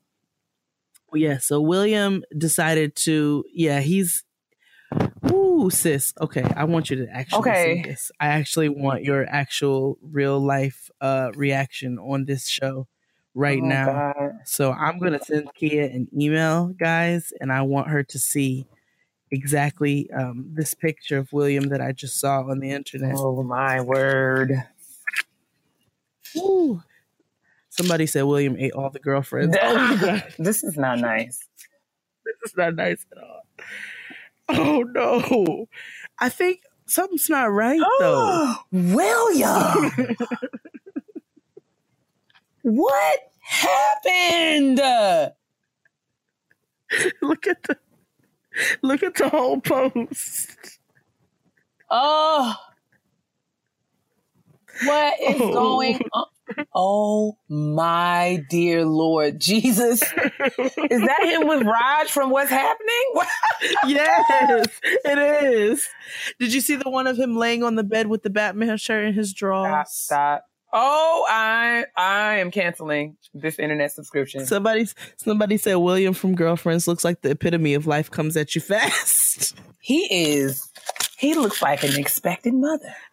Yeah, so William decided to. Yeah, he's. Ooh, sis. Okay, I want you to actually Okay. see this. I actually want your actual real life uh reaction on this show right Oh, now. God. So I'm gonna send Keia an email, guys, and I want her to see exactly um, this picture of William that I just saw on the internet. Oh my word. Ooh. Somebody said William ate all the girlfriends. Oh this is not nice. this is not nice at all. Oh no, I think something's not right though. William. what happened? look at the look at the whole post. Oh. What is Oh. going on? Oh my dear Lord Jesus. Is that him with Raj from What's Happening? Yes, it is. Did you see the one of him laying on the bed with the Batman shirt in his drawers? Stop, stop. Oh, I I am canceling this internet subscription. Somebody somebody said William from Girlfriends looks like the epitome of life comes at you fast. he is he looks like an expected mother.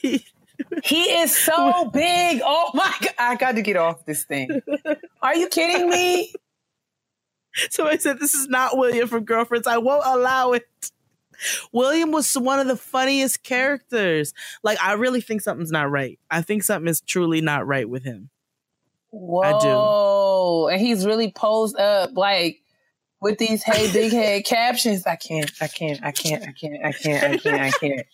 He- He is so big. Oh my god. I got to get off this thing. Are you kidding me? So I said this is not William from Girlfriends. I won't allow it. William was one of the funniest characters. Like I really think something's not right. I think something is truly not right with him. Whoa. Oh. And he's really posed up like with these hey big head captions. I can't, I can't, I can't, I can't, I can't, I can't, I can't.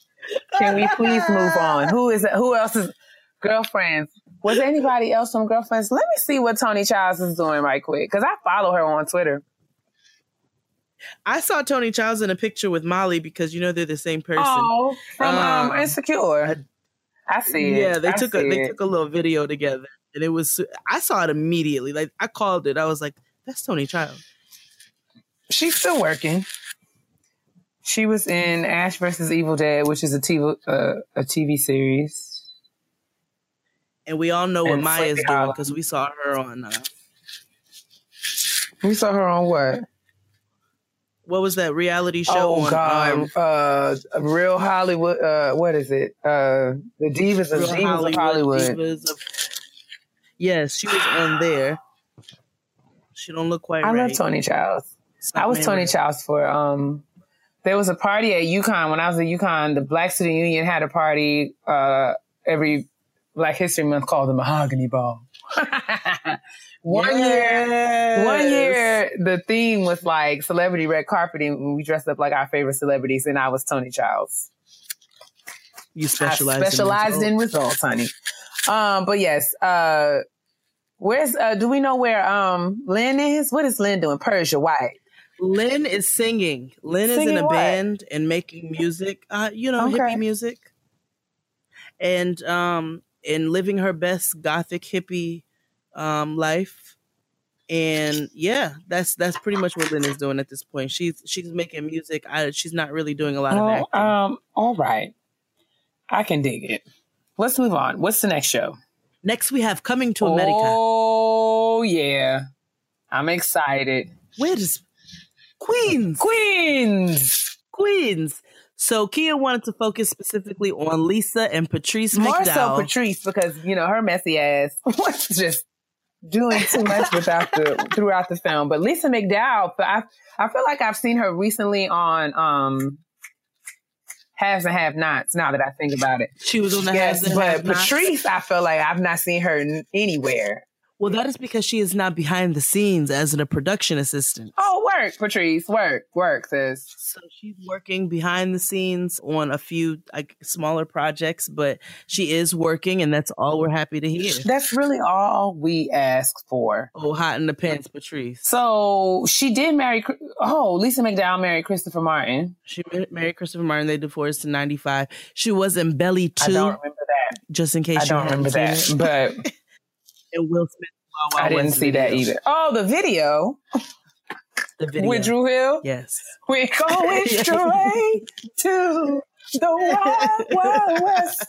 Can we please move on? Who is who else is girlfriends? Was anybody else from girlfriends? Let me see what Toni Childs is doing right quick. Cause I follow her on Twitter. I saw Toni Childs in a picture with Molly because you know they're the same person. Oh, from um, Um, Insecure. I see it. Yeah, they I took a they it. took a little video together, and it was I saw it immediately. Like I called it. I was like, "That's Toni Childs." She's still working. She was in Ash versus Evil Dead, which is a TV uh, a TV series. And we all know what And Maya's Sleepy doing because we saw her on uh, We saw her on what? what was that reality show oh on God, um, uh, Real Hollywood. Uh, what is it? Uh, the Divas of Real Divas of Hollywood. Divas of- yes, she was on there. She don't look quite I right. love Toni Childs. I was Toni. Childs for um there was a party at UConn when I was at UConn. The Black Student Union had a party uh every Black History Month called the Mahogany Ball. one year one year the theme was like celebrity red carpeting and we dressed up like our favorite celebrities and I was Toni Childs. You I specialize. specialized in results, honey. Um, but yes, uh where's uh do we know where um Lynn is? What is Lynn doing? Persia White. Lynn is singing. Lynn is in a what? band and making music. Uh, you know, Okay. hippie music. And um and living her best gothic hippie um life. And yeah, that's that's pretty much what Lynn is doing at this point. She's she's making music. I, she's not really doing a lot of Oh, acting. um, all right. I can dig it. Let's move on. What's the next show? Next we have Coming to America. Oh yeah. I'm excited. Where does Queens? Queens. Queens. So Keia wanted to focus specifically on Lisa and Patrice More McDowell. so Patrice because you know her messy ass was just doing too much without the throughout the film. But Lisa McDowell, I I feel like I've seen her recently on um Haves and Have Nots. Now that I think about it, she was on the yes. But. Patrice, I feel like I've not seen her anywhere. Well, that is because she is not behind the scenes as a production assistant. Oh, work, Patrice, work, work, sis. So she's working behind the scenes on a few like smaller projects, but she is working, and that's all we're happy to hear. That's really all we ask for. Oh, hot in the pants, Patrice. So she did marry. Oh, Lisa McDowell married Christopher Martin. She married Christopher Martin. They divorced in '95. She was in Belly I don't remember that. just in case I you don't remember that, but and Will Smith. I didn't see that either. Oh, the video, The video. with Dru Hill. Yes. We're going straight to the wild, wild west.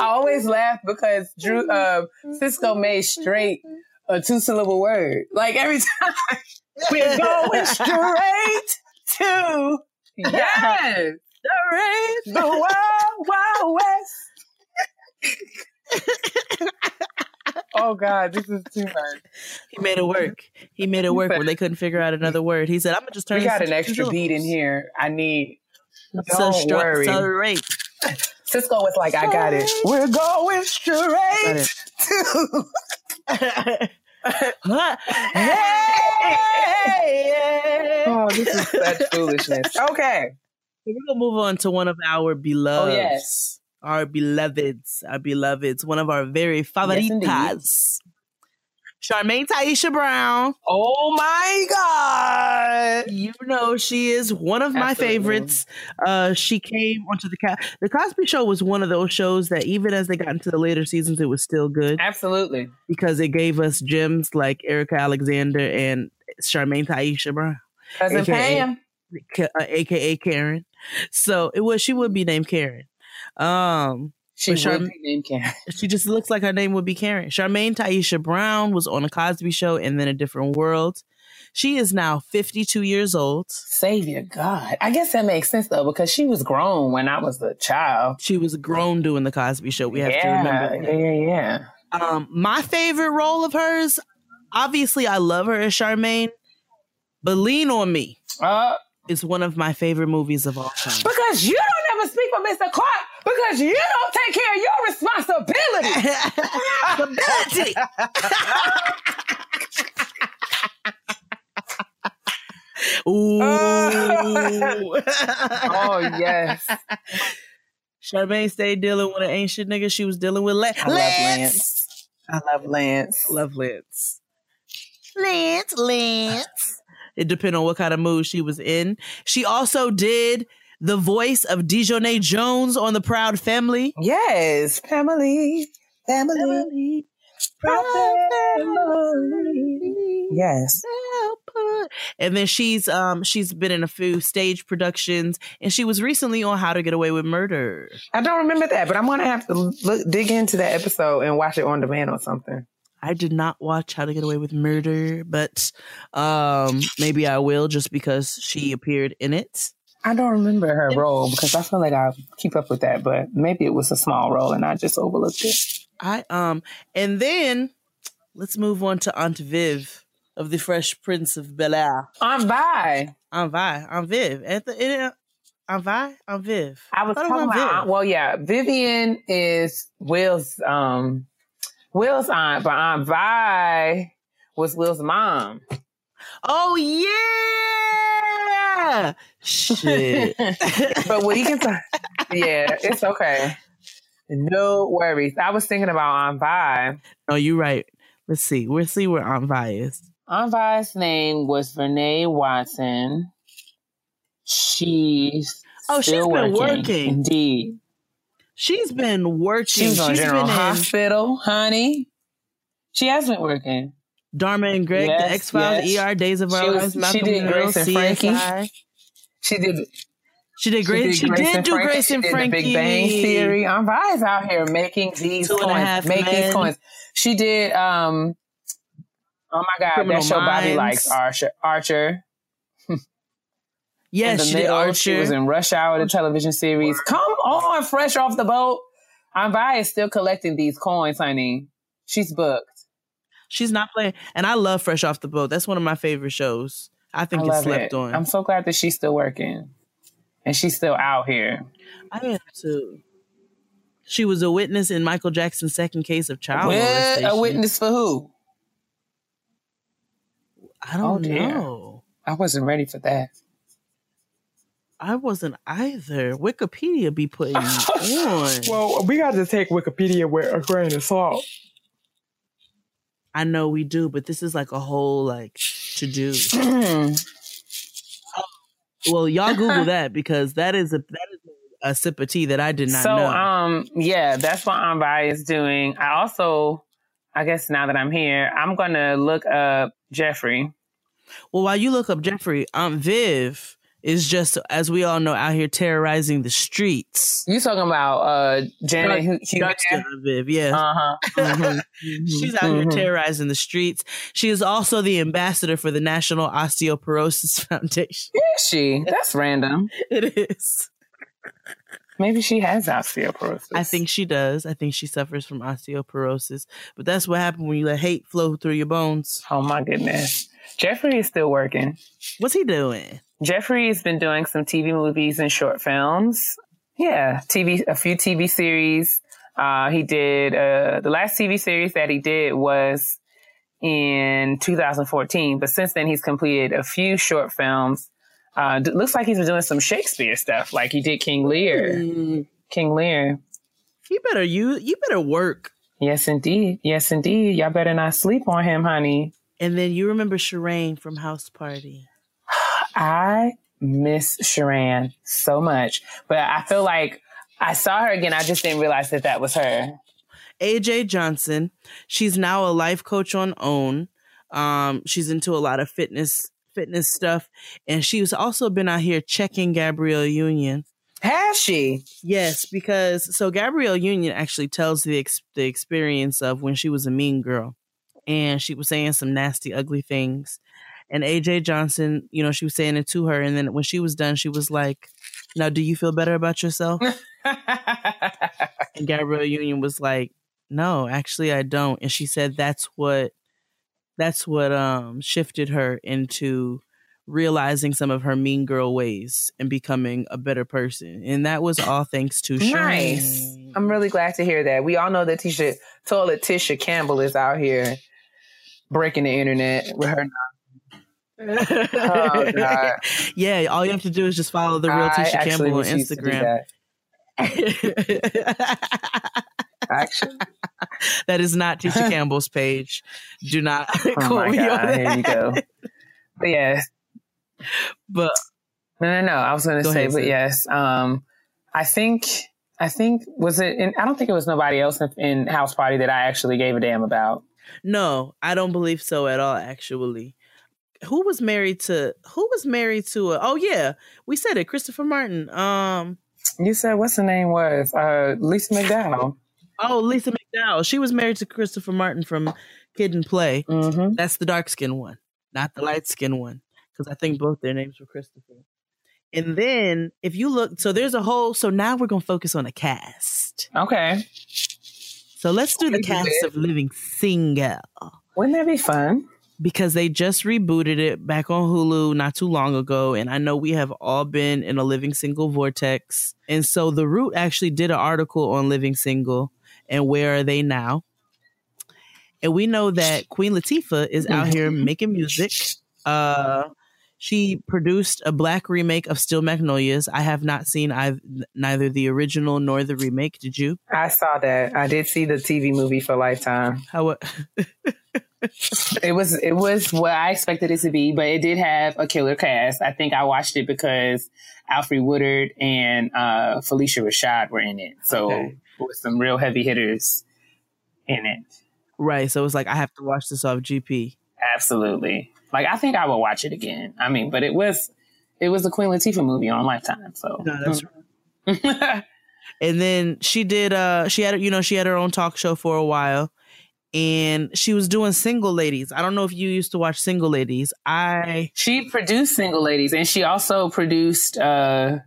I always laugh because Dru uh, Sisqo made straight a two syllable word. Like every time we're going straight to yes, the, the wild, wild west. Oh God, this is too much. He made it work. He made it work when they couldn't figure out another word. He said, "I'm gonna just turn." We got an extra beat in here. I need. Don't stra- worry. so right. Sisqo was like, I got it. We're going straight to. hey! Oh, this is such foolishness. Okay. We're gonna move on to one of our beloveds. Oh, yes. Our beloveds. Our beloveds. One of our very indeed. favoritas. Charmaine Taisha Brown. Oh my God. You know she is one of my favorites. Uh, she came onto the Co- the Cosby Show was one of those shows that even as they got into the later seasons, it was still good Absolutely. because it gave us gems like Erika Alexander and Charmaine Taisha Brown. Cousin AKA Pam. Uh, aka Karen. So it was she would be named Karen. Um, She named Karen. she just looks like her name would be Karen. Charmaine Taisha Brown was on a Cosby Show and then a different world. She is now 52 years old. Savior God. I guess that makes sense though, because she was grown when I was a child. She was grown doing the Cosby Show. We have to yeah, remember. yeah, yeah, yeah. Um, my favorite role of hers, obviously, I love her as Charmaine, but Lean on Me Uh, is one of my favorite movies of all time. because you don't ever Mr. Clark because you don't take care of your responsibility. Ooh. oh yes. Charmaine stayed dealing with an ancient nigga. She was dealing with Lance. I love Lance. I love Lance. Love Lance. Lance, Lance. It depended on what kind of mood she was in. She also did the voice of Dijonay Jones on The Proud Family. Yes, family, family, proud family. Yes. And then she's um she's been in a few stage productions and she was recently on How to Get Away with Murder. I don't remember that, but I'm gonna have to look, dig into that episode and watch it on demand or something. I did not watch How to Get Away with Murder, but um maybe I will just because she appeared in it. I don't remember her role because I feel like I keep up with that, but maybe it was a small role and I just overlooked it. I um and then Let's move on to Aunt Viv of the Fresh Prince of Bel Air. On Vi. Aunt Vi, Aunt Viv. At the, it, Aunt Vi, Aunt Viv. I was it talking about Viv. well, yeah. Vivian is Will's um Will's aunt, but Aunt Vi was Will's mom. Oh yeah! Shit. but what he can say, yeah, it's okay. No worries. I was thinking about Aunt Vi. oh, you're right. Let's see. We'll see where Aunt Vi is. Aunt Vi's name was Vernee Watson. She's Oh, she's been working. working. Indeed. She's been working. On She's General been in Hospital, honey. She has been working. Dharma and Greg, Yes, the X Files, yes. ER, Days of Our She was- Lives, she did in the Middle, Grace and Frankie. CSI. She did. She did great. She, Grace did do Frankie. Grace and She did Frankie. The Big Bang Theory. Aunt Vi's out here making these Two coins. Make Men. these coins. She did. Um. Oh my God, Criminal that show Bobby likes Archer. Archer. Yes, she did middle. Archer. She was in Rush Hour, the television series. Come on, fresh off the boat. Aunt Vi is still collecting these coins, honey. She's booked. She's not playing, and I love Fresh Off the Boat. That's one of my favorite shows. I think I it's slept it. on. I'm so glad that she's still working, and she's still out here. I am too. She was a witness in Michael Jackson's second case of child What? molestation. A witness for who? I don't Oh, know. I wasn't ready for that. I wasn't either. Wikipedia be putting on. Well, we got to take Wikipedia with a grain of salt. I know we do, but this is like a whole like to do. Well, y'all Google that because that is a that is a sip of tea that I did not so, know. um, yeah, that's what Aunt Vi is doing. I also, I guess now that I'm here, I'm gonna look up Jeffrey. well, while you look up Jeffrey, Aunt Viv is just as we all know out here terrorizing the streets. You talking about uh Janet Hu- Hubert? Dark skin Aunt Viv, yeah. Uh huh. She's out here terrorizing the streets. She is also the ambassador for the National Osteoporosis Foundation. Is she? That's random. It is. Maybe she has osteoporosis. I think she does. I think she suffers from osteoporosis. But that's what happened when you let hate flow through your bones. Oh my goodness. Jeffrey is still working. What's he doing? Jeffrey has been doing some TV movies and short films. Yeah, TV, a few TV series. Uh, he did, uh, the last TV series that he did was in 2014, but since then he's completed a few short films. Uh, d- looks like he's been doing some Shakespeare stuff, like he did King Lear. Mm, King Lear. you better you you better work. Yes, indeed. Yes, indeed. Y'all better not sleep on him, honey. And then you remember Sharane from House Party. I miss Sharane so much, but I feel like I saw her again. I just didn't realize that that was her. AJ Johnson. She's now a life coach on OWN. Um, she's into a lot of fitness fitness stuff, and she's also been out here checking Gabrielle Union. Has she? Yes, because so Gabrielle Union actually tells the ex- the experience of when she was a mean girl, and she was saying some nasty, ugly things, and AJ Johnson, you know, she was saying it to her, and then when she was done, she was like, "Now, do you feel better about yourself?" and Gabrielle Union was like, "No, actually, I don't," and she said that's what that's what um shifted her into realizing some of her mean girl ways and becoming a better person. And that was all thanks to nice. I'm really glad to hear that. We all know that Tisha, toilet Tisha Campbell is out here breaking the internet with her. Oh, yeah, all you have to do is just follow the real I Tisha Campbell on refuse to do Instagram. that. Actually, that is not Tisha Campbell's page. Do not oh quote me on God, here that. you go. But yes, But no, no, no. I was going to say, ahead, but yes, um, I think, I think was it? In, I don't think it was nobody else in, in House Party that I actually gave a damn about. no, I don't believe so at all. Actually, who was married to? Who was married to? A, oh yeah, we said it. Christopher Martin. Um. You said what's the name was uh, Lisa mcdowell Oh, Lisa McDowell. She was married to Christopher Martin from Kid and Play. Mm-hmm. That's the dark skinned one, not the light skinned one, because I think both their names were Christopher. And then if you look, so there's a whole. So now we're gonna focus on the cast. Okay. So let's do the cast of Living Single. Wouldn't that be fun? Because they just rebooted it back on Hulu not too long ago. And I know we have all been in a living single vortex. And so The Root actually did an article on living single and where are they now. And we know that Queen Latifah is out here making music. Uh, she produced a black remake of Steel Magnolias. I have not seen either, neither the original nor the remake. Did you? I saw that. I did see the TV movie for Lifetime. How? it was it was what I expected it to be, but it did have a killer cast. I think I watched it because Alfre Woodard and uh, Phylicia Rashad were in it, so Okay. with some real heavy hitters in it. Right. So it was like I have to watch this off GP. Absolutely, like I think I will watch it again. I mean, but it was it was a Queen Latifah movie on Lifetime, so No, that's And then she did uh she had you know she had her own talk show for a while and she was doing single ladies. I don't know if you used to watch single ladies. I She produced Single Ladies, and she also produced uh,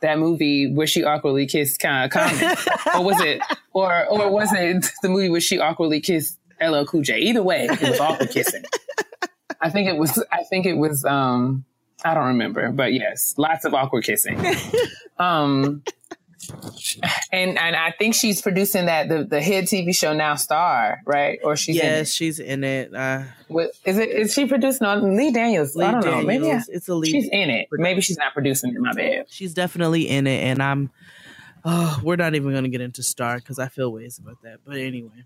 that movie where she awkwardly kissed Con- Common, or was it, or or was it the movie where she awkwardly kissed LL Cool J? Either way, it was awkward kissing. I think it was. I think it was. Um, I don't remember, but yes, lots of awkward kissing. Um, and and I think she's producing that the the hit TV show now Star, right? Or she's in yes, it. she's in it. Uh Is it? Is she producing on Lee Daniels? Lee I don't know. Maybe I, Daniels. It's a lead. she's in it. Maybe she's not producing it. My bad. She's definitely in it and I'm oh, we're not even going to get into Star cuz I feel ways about that. But anyway.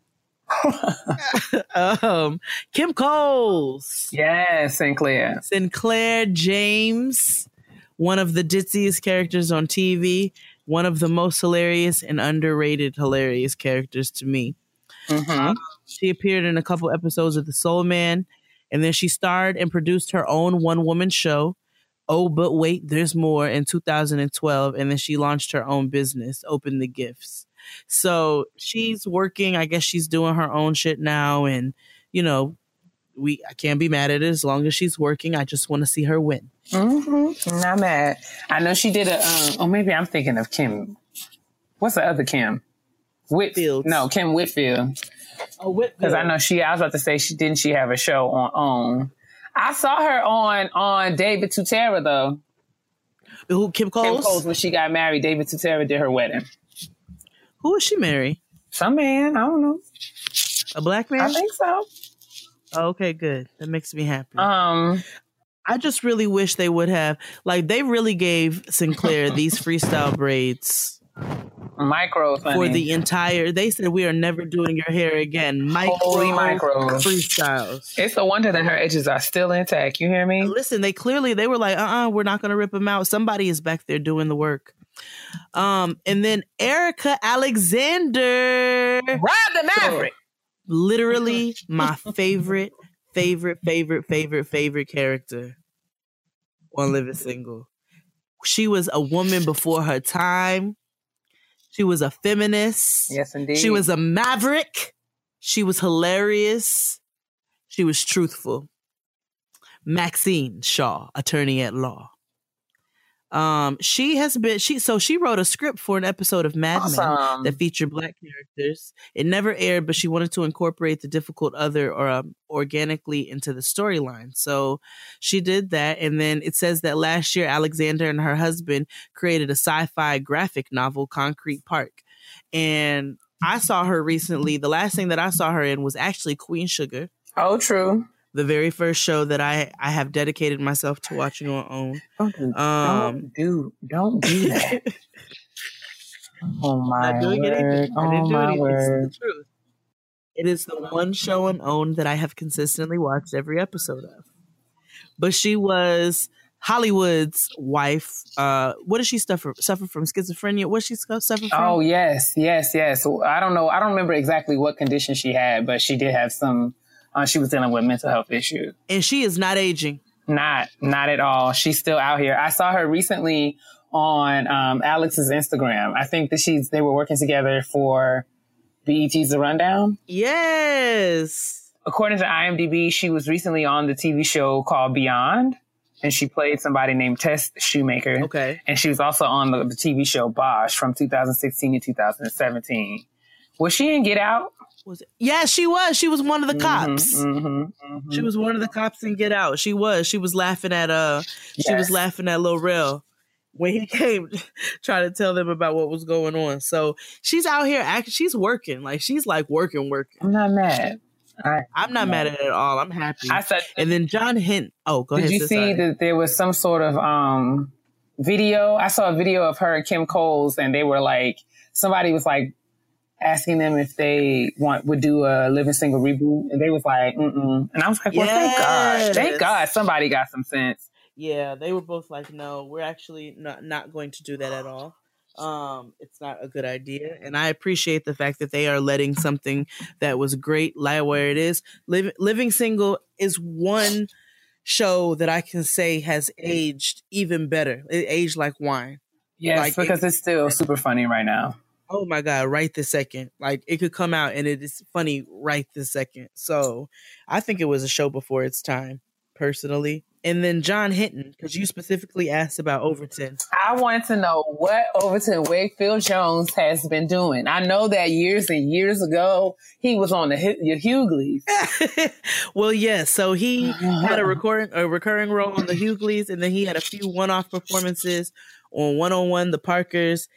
um Kim Coles. Yes, Synclaire. Synclaire James, one of the ditziest characters on TV, one of the most hilarious and underrated hilarious characters to me. hmm She appeared in a couple episodes of The Soul Man, and then she starred and produced her own one woman show, Oh, But Wait, There's More, in 2012. And then she launched her own business, Open the Gifts. So she's working. I guess she's doing her own shit now. And, you know, we I can't be mad at it as long as she's working. I just want to see her win. hmm Not mad. I know she did a. Um, oh, maybe I'm thinking of Kim. What's the other Kim? Whitfield. No, Kim Whitfield. Oh, Whitfield. Because I know she. I was about to say she didn't. She have a show on OWN. I saw her on on David Tutera though. Who Kim Coles? Kim Coles when she got married. David Tutera did her wedding. Who is she marry? Some man. I don't know. A black man? I think so. Okay, good. That makes me happy. Um. I just really wish they would have like they really gave Synclaire these freestyle braids Micro for the entire. They said we are never doing your hair again. Micro Holy micro. freestyles. It's a wonder that her edges are still intact. You hear me? Listen, they clearly they were like, uh, uh-uh, uh, we are not gonna rip them out. Somebody is back there doing the work. Um, and then Erika Alexander, Ride the Maverick. Literally my favorite, favorite, favorite, favorite, favorite character on Living Single. She was a woman before her time. She was a feminist. Yes, indeed. She was a maverick. She was hilarious. She was truthful. Maxine Shaw, attorney at law. Um, she has been she so she wrote a script for an episode of Mad Men that featured black characters. It never aired, but she wanted to incorporate the difficult other or um, organically into the storyline. So she did that, and then it says that last year Alexander and her husband created a sci-fi graphic novel, Concrete Park, and I saw her recently. The last thing that I saw her in was actually Queen Sugar, Oh, true. The very first show that I I have dedicated myself to watching on OWN. Don't do, Um, don't do, don't do that. oh my not doing word! anything. I didn't Oh do my anything. It's the truth. It is the one show on OWN that I have consistently watched every episode of. But she was Hollywood's wife. Uh, what does she suffer suffer from schizophrenia? What she suffer from? Oh yes, yes, yes. I don't know. I don't remember exactly what condition she had, but she did have some. Uh, she was dealing with mental health issues. and she is not aging. Not, not at all. She's still out here. I saw her recently on um, Alex's Instagram. I think that she's they were working together for BET's The Rundown. Yes. According to IMDb, she was recently on the TV show called Beyond, and she played somebody named Tess Shoemaker. Okay. And she was also on the, the TV show Bosch from 2016 to 2017. Was she in Get Out? Was it? Yeah, she was. She was one of the cops. Mhm, mhm, She mhm. was one of the cops in Get Out. She was. She was laughing at uh. She was laughing at Lil Rel when he came trying to tell them about what was going on. So she's out here acting. She's working. Like she's like working, working. I'm not mad. I, I'm not mad at it at all. I'm happy. I said, and then John Hint. Oh, go did ahead. you sis, see that there was some sort of um video? I saw a video of her and Kim Coles, and they were like, somebody was like asking them if they want would do a living single reboot, and they was like, mm and I was like, well, thank God, thank God, somebody got some sense. Yeah, they were both like, no, we're actually not not going to do that at all. Um, it's not a good idea, and I appreciate the fact that they are letting something that was great lie where it is. Living Living Single is one show that I can say has aged even better. It aged like wine. Yes, Like, because it's still super funny right now. Oh my god, right this second. Like it could come out and it is funny right this second. So I think it was a show before its time, personally. And then John Henton, because you specifically asked about Overton. I wanted to know what Overton Wakefield Jones has been doing. I know that years and years ago he was on the Hu- your Hughleys. well, yeah. So he had a recurring a recurring role on the Hughleys, and then he had a few one off performances on One on One, The Parkers,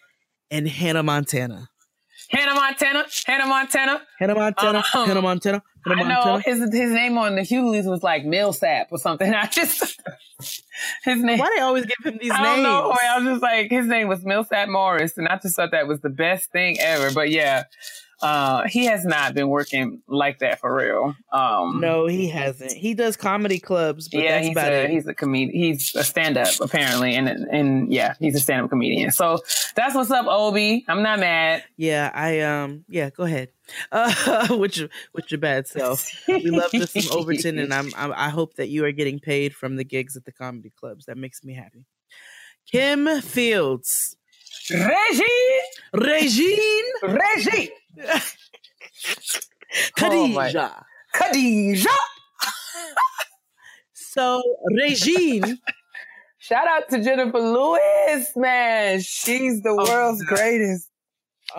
and Hannah Montana. Hannah Montana, Hannah Montana. Hannah Montana, Um, Hannah Montana, Hannah I know his his name on the Hughleys was like Millsap or something. I just his name. Why they always give him these I names? don't know. I was just like his name was Millsap Morris, and I just thought that was the best thing ever. But yeah, uh, he has not been working like that for real. Um, No, he hasn't. He does comedy clubs, but yeah, that's he's about a it. he's a comedian. He's a stand up apparently, and and yeah, he's a stand up comedian. So that's what's up, Obi. I'm not mad. Yeah, I um yeah, go ahead. Uh with your with your bad self. We love this from Overton and I'm, I'm I hope that you are getting paid from the gigs at the comedy clubs. That makes me happy. Kim Fields. Reggie, Regine Reggie, Oh, my- Khadijah. So Regine Shout out to Jennifer Lewis, man. She's the oh, world's greatest.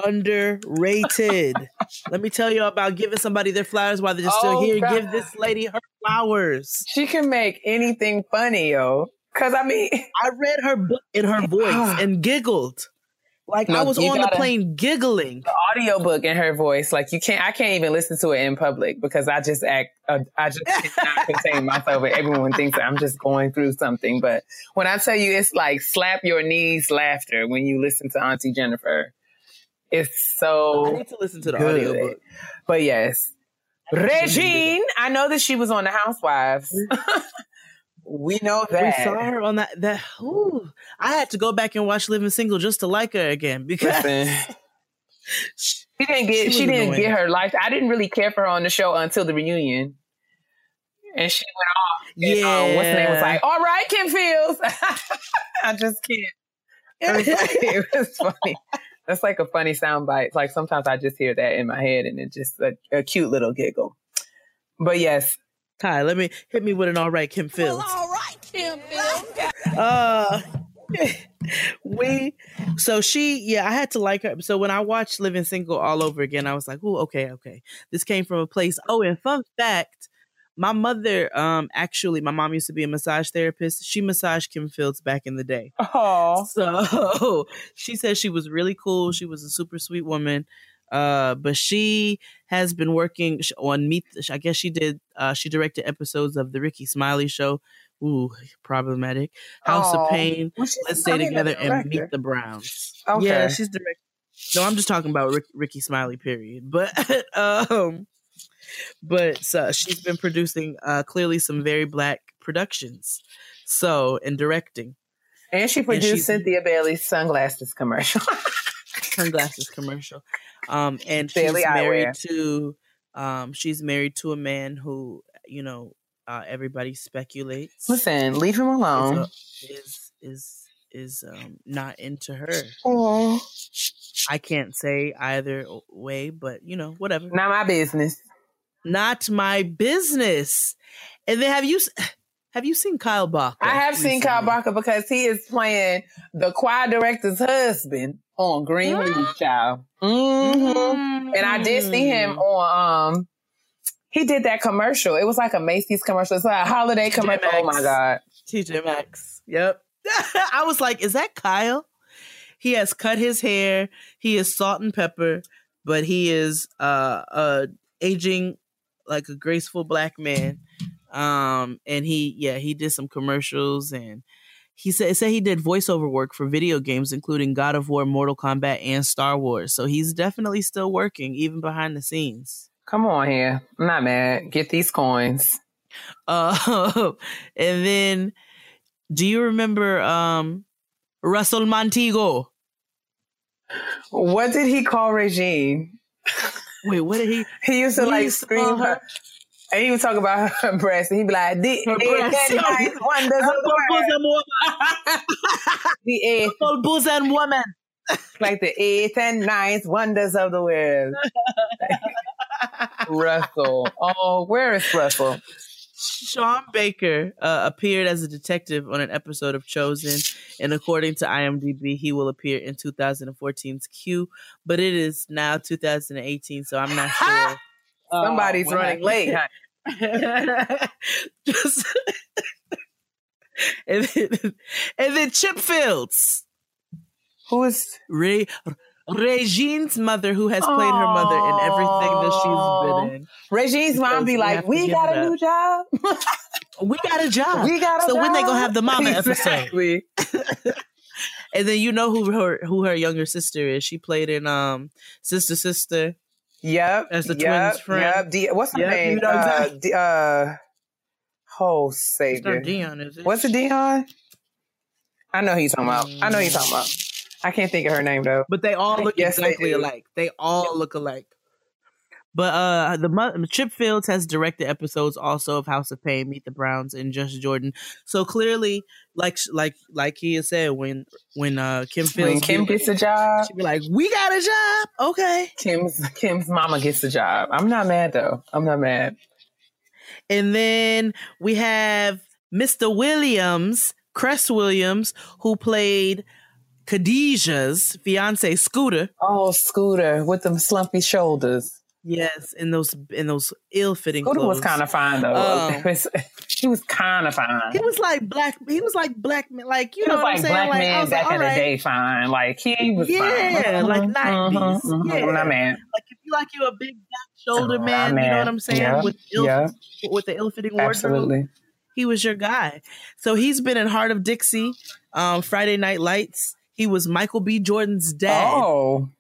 underrated. Let me tell you about giving somebody their flowers while they're still Oh, here. God. Give this lady her flowers. She can make anything funny, yo. Cause I mean, I read her book in her voice and giggled. Like I was on the gotta- plane giggling. the audiobook in her voice, like you can't, I can't even listen to it in public because I just act, uh, I just cannot contain myself. And everyone thinks that I'm just going through something. But when I tell you, it's like slap your knees laughter when you listen to Auntie Jennifer. It's so I need to listen to the good. audiobook. But yes, Regine, I know that she was on the Housewives. we know that. We saw her on that that ooh, I had to go back and watch Living Single just to like her again because Listen. She didn't get. She She, didn't annoying. get her life. I didn't really care for her on the show until the reunion, and she went off. And, yeah, um, what's the name was like, "All right, Kim Fields." I just can't. It was, like, it was funny. That's like a funny sound bite. Like sometimes I just hear that in my head, and it's just a, a cute little giggle. But yes, Ty, let me hit me with an all right Kim Fields. all right, Kim Fields. Uh we so she yeah, I had to like her. So when I watched Living Single all over again, I was like, oh, okay, okay. This came from a place. Oh, and fun fact, my mother, um, actually, my mom used to be a massage therapist. She massaged Kim Fields back in the day. oh, So she said she was really cool. She was a super sweet woman. Uh, but she has been working on Meet. I guess she did. Uh, she directed episodes of the Rickey Smiley Show. Ooh, problematic. House Aw. of Pain. Well, Let's stay together and meet the Browns. Okay. Yeah, she's direct. No, I'm just talking about Rick, Rickey Smiley. Period. But um, but so she's been producing uh clearly some very black productions. So and directing. and she produced she's- Cynthia Bailey's sunglasses commercial. sunglasses commercial. Um, and Bailey she's married Eyewear. to, um, she's married to a man who, you know, uh, everybody speculates Listen, leave him is, alone. a- is is is um not into her. Oh, I can't say either way, but you know, whatever. not my business. Not my business. And then have you have you seen Kyle Barker? I have seen Kyle Barker because he is playing the choir director's husband on Greenleaf Child. Mm-hmm. And I did see him Mm. on um he did that commercial. It was like a Macy's commercial. It's like a holiday commercial. Oh my god. TJ Maxx. Yep. I was like, is that Kyle? He has cut his hair. He is salt and pepper, but he is uh uh aging like a graceful black man. Um and he yeah, he did some commercials and he said said he did voiceover work for video games including God of War, Mortal Kombat and Star Wars. So he's definitely still working even behind the scenes. Come on here. I'm not mad. Get these coins. Uh, and then, do you remember um, Russell Montego? What did he call Regine? Wait, what did he? He used to What like he scream her. her? And he would talk about her breasts, and he'd be like, "The Her eight breasts. and nine wonders of the world." bosom woman. The eighth, Full bosom woman. like the eighth and ninth wonders of the world. Russell. Oh, where is Russell? Sean Baker uh, appeared as a detective on an episode of Chosen, and according to IMDb, he will appear in 2014's Q. But it is now 2018, so I'm not sure. Somebody's what running late. Just and then, and then Chip Fields, Who is? Ray, Regine's mother, who has played her mother in everything that she's been in. Regine's mom be like, "We got a new job. We got a job. we got a so job." when they gonna have the mama episode? And then you know who her who her younger sister is. She played in um Sister Sister. Yep. As the yep, twins' friend. Yep. D- what's her Yep, name? you know uh, exactly. D- uh, oh, Savior. not Dion, is it? What's it, Dion? I know who you're talking about. I know who you're talking about. I can't think of her name though. But they all look Yes, exactly do. alike. They all look alike. But uh the Chip Fields has directed episodes also of House of Payne, Meet the Browns, and Just Jordan. So clearly, like like like he has said, when when uh Kim Fields When Kim be- gets a job, she be like, "We got a job, okay." Kim's Kim's mama gets a job. I'm not mad though. I'm not mad. And then we have Mr. Williams, Cress Williams, who played Khadijah's fiance Scooter. Oh, Scooter with them slumpy shoulders. Yes, in those in those ill-fitting Scooter clothes. was kind of fine though. Um, he was kind of fine. He was like black. He was like black man. Like you He know was what like I'm black like, I man was back like, in the day, fine. Like he was Yeah, fine. like Mhm, 90s. mhm, mhm. Yeah. Not mad. Like if you like you a big black shoulder I'm man, you know what I'm saying? Yeah, With ill, yeah. with the ill-fitting wardrobe. Absolutely. he was your guy. So he's been in Hart of Dixie, um, Friday Night Lights. He was Michael B. Jordan's dad. Oh,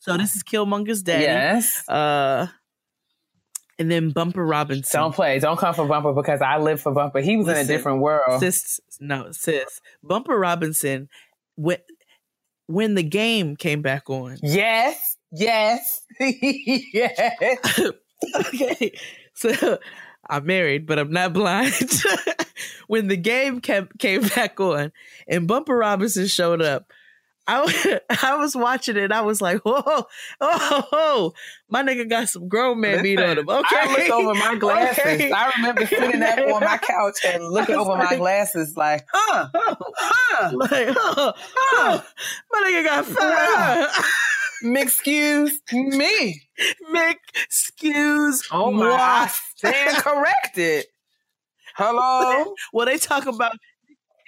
So this is Killmonger's dad. yes. Uh, and then Bumper Robinson. Don't play. Don't come for Bumper because I live for Bumper. He was in a different world. sis, no, sis. Bumper Robinson, when when the game came back on. Yes. Yes. yes. okay, so I'm married, but I'm not blind. when the game kept came back on and Bumper Robinson showed up, I I was watching it. I was like, whoa, oh, oh, my nigga got some grown man beat on him. Okay, I looked over my glasses. Okay. I remember sitting up on my couch and looking over my glasses like, huh, huh. like, oh, oh, my nigga got fired. Excuse me. Excuse Oh my. I stand corrected. Hello? Well, they talk about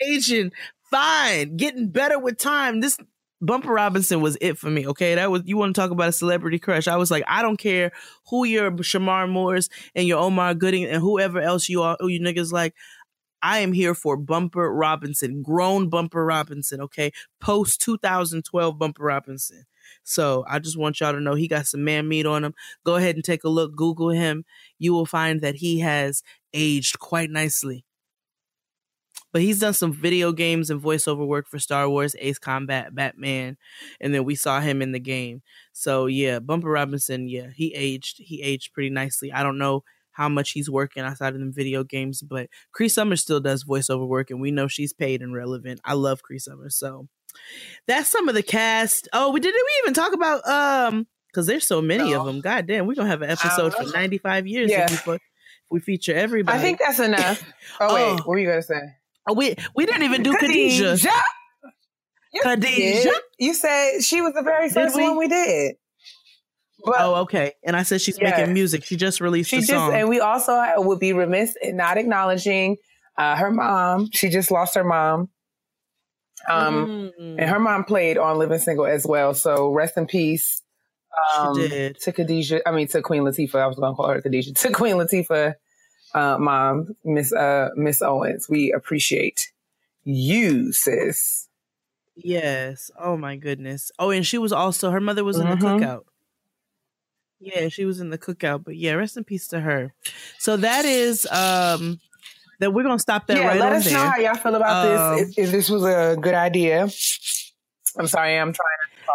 aging fine, getting better with time. This Bumper Robinson was it for me. Okay, that was you want to talk about a celebrity crush. I was like, I don't care who your Shemar Moores and your Omar Gooding and whoever else you are, you niggas like. I am here for Bumper Robinson, grown Bumper Robinson. Okay, post 2012 Bumper Robinson. So I just want y'all to know he got some man meat on him. Go ahead and take a look. Google him. You will find that he has aged quite nicely. But he's done some video games and voiceover work for Star Wars, Ace Combat, Batman, and then we saw him in the game. So yeah, Bumper Robinson, yeah, he aged. He aged pretty nicely. I don't know how much he's working outside of them video games, but Cree Summers still does voiceover work, and we know she's paid and relevant. I love Cree Summers, so that's some of the cast. Oh, we didn't we even talk about um because there's so many of them. God damn, we're gonna have an episode for 95 years Yeah. if, we, if we feature everybody. I think that's enough. Oh, wait. Oh. What were you going to say? Oh, we we didn't even do Khadijah. Yes, you Khadijah? You said she was the very first we? one we did. But oh, okay. And I said she's Yeah. making music. She just released she a just, song. and we also would be remiss in not acknowledging uh, her mom. She just lost her mom. Um, Mm. and her mom played on Living Single as well. So rest in peace. Um, She did. to Khadijah. I mean, to Queen Latifah. I was going to call her Khadijah. To Queen Latifah, uh, mom, Miss uh, Miss Owens. We appreciate you, sis. Yes. Oh my goodness. Oh, and she was also her mother was in the Mhm. cookout. Yeah, she was in the cookout. But yeah, rest in peace to her. So that is um that we're gonna stop that yeah, right let us there. know how y'all feel about Um, this. If, if this was a good idea. I'm sorry, I'm trying.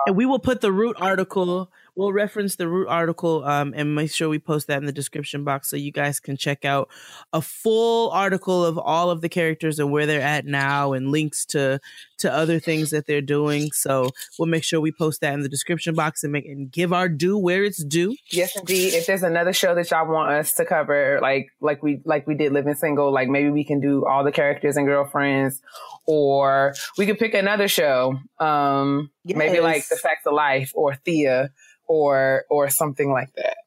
and we will put the root article we'll reference the root article um, and make sure we post that in the description box so you guys can check out a full article of all of the characters and where they're at now and links to to other things that they're doing so we'll make sure we post that in the description box and make and give our due where it's due Yes, indeed. If there's another show that y'all want us to cover, like like we like we did Living Single, like maybe we can do all the characters and girlfriends, or we could pick another show. Um, maybe like The Facts of Life or Thea or or something like that.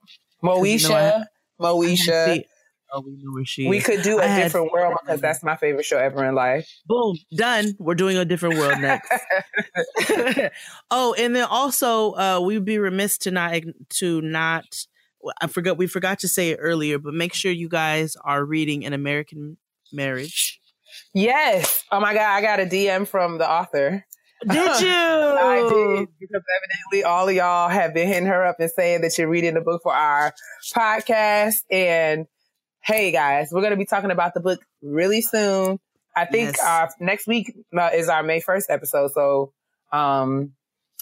you know, Moesha, Moesha. Oh we know where she We is. could do a I different world because that's my favorite show ever in life. boom done we're doing a different world next oh, and then also uh we'd be remiss to not to not I forgot we forgot to say it earlier, but make sure you guys are reading an American Marriage. yes. Oh my god, I got a DM from the author. Did you? I did because evidently all of y'all have been hitting her up and saying that you're reading the book for our podcast. And hey, guys, we're going to be talking about the book really soon. I think Yes. uh, next week uh, is our May 1st episode. So um,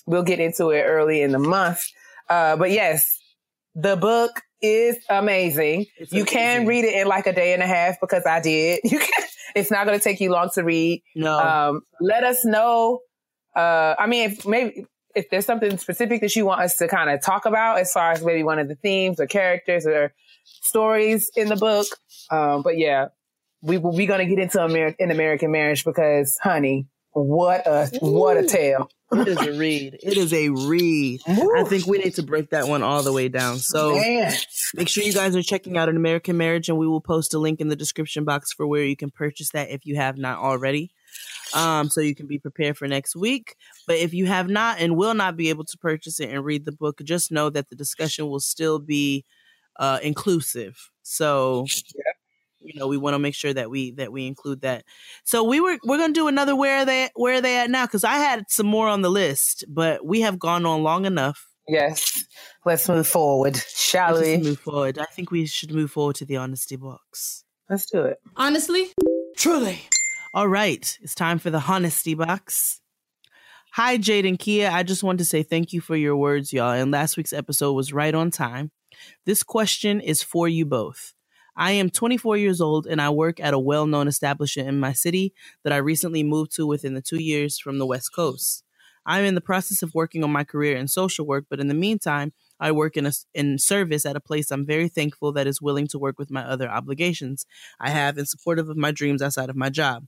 we'll get into it early in the month. Uh, but yes, the book is amazing. It's you can read it in like a day and a half because I did. You can, it's not going to take you long to read. No. Um, let us know. Uh, I mean, if maybe if there's something specific that you want us to kind of talk about, as far as maybe one of the themes or characters or stories in the book. Um, but yeah, we we gonna get into Amer- in American Marriage because, honey, what a what a tale. it is a read. It is a read. I think we need to break that one all the way down. So Man. make sure you guys are checking out an American Marriage, and we will post a link in the description box for where you can purchase that if you have not already. Um, so you can be prepared for next week. But if you have not and will not be able to purchase it and read the book, just know that the discussion will still be uh, inclusive. So you know we want to make sure that we that we include that. So we were we're gonna do another where are they where are they at now because I had some more on the list, but we have gone on long enough. Yes. Let's move forward, shall Let's we? just move forward. I think we should move forward to the honesty box. Let's do it. Honestly, Truly. All right, it's time for the honesty box. Hi, Jade and Keia. I just want to say thank you for your words, y'all. And last week's episode was right on time. This question is for you both. I am 24 years old and I work at a well known establishment in my city that I recently moved to within the two years from the West Coast. I'm in the process of working on my career in social work, but in the meantime, I work in a, in service at a place I'm very thankful that is willing to work with my other obligations I have and supportive of my dreams outside of my job.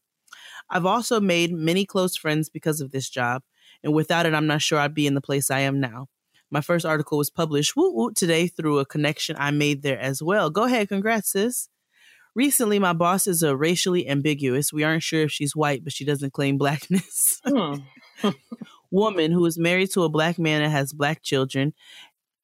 I've also made many close friends because of this job, and without it, I'm not sure I'd be in the place I am now. My first article was published woot woot today through a connection I made there as well. Go ahead, congrats, sis. Recently, my boss is a racially ambiguous. We aren't sure if she's white, but she doesn't claim blackness. Hmm. woman who is married to a black man and has black children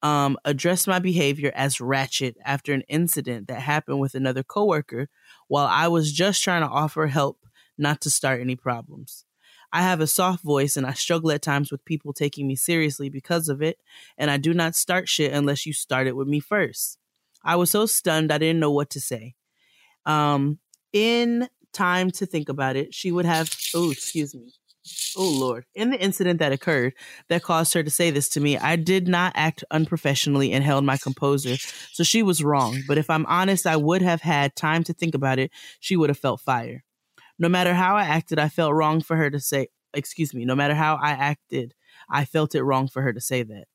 um, addressed my behavior as ratchet after an incident that happened with another coworker while I was just trying to offer help not to start any problems. I have a soft voice and I struggle at times with people taking me seriously because of it, and I do not start shit unless you start it with me first. I was so stunned I didn't know what to say. Um, in time to think about it, she would have, oh, excuse me. Oh Lord. In the incident that occurred that caused her to say this to me, I did not act unprofessionally and held my composure. So she was wrong. But if I'm honest, I would have had time to think about it. She would have felt fire. No matter how I acted, I felt wrong for her to say, excuse me, no matter how I acted, I felt it wrong for her to say that.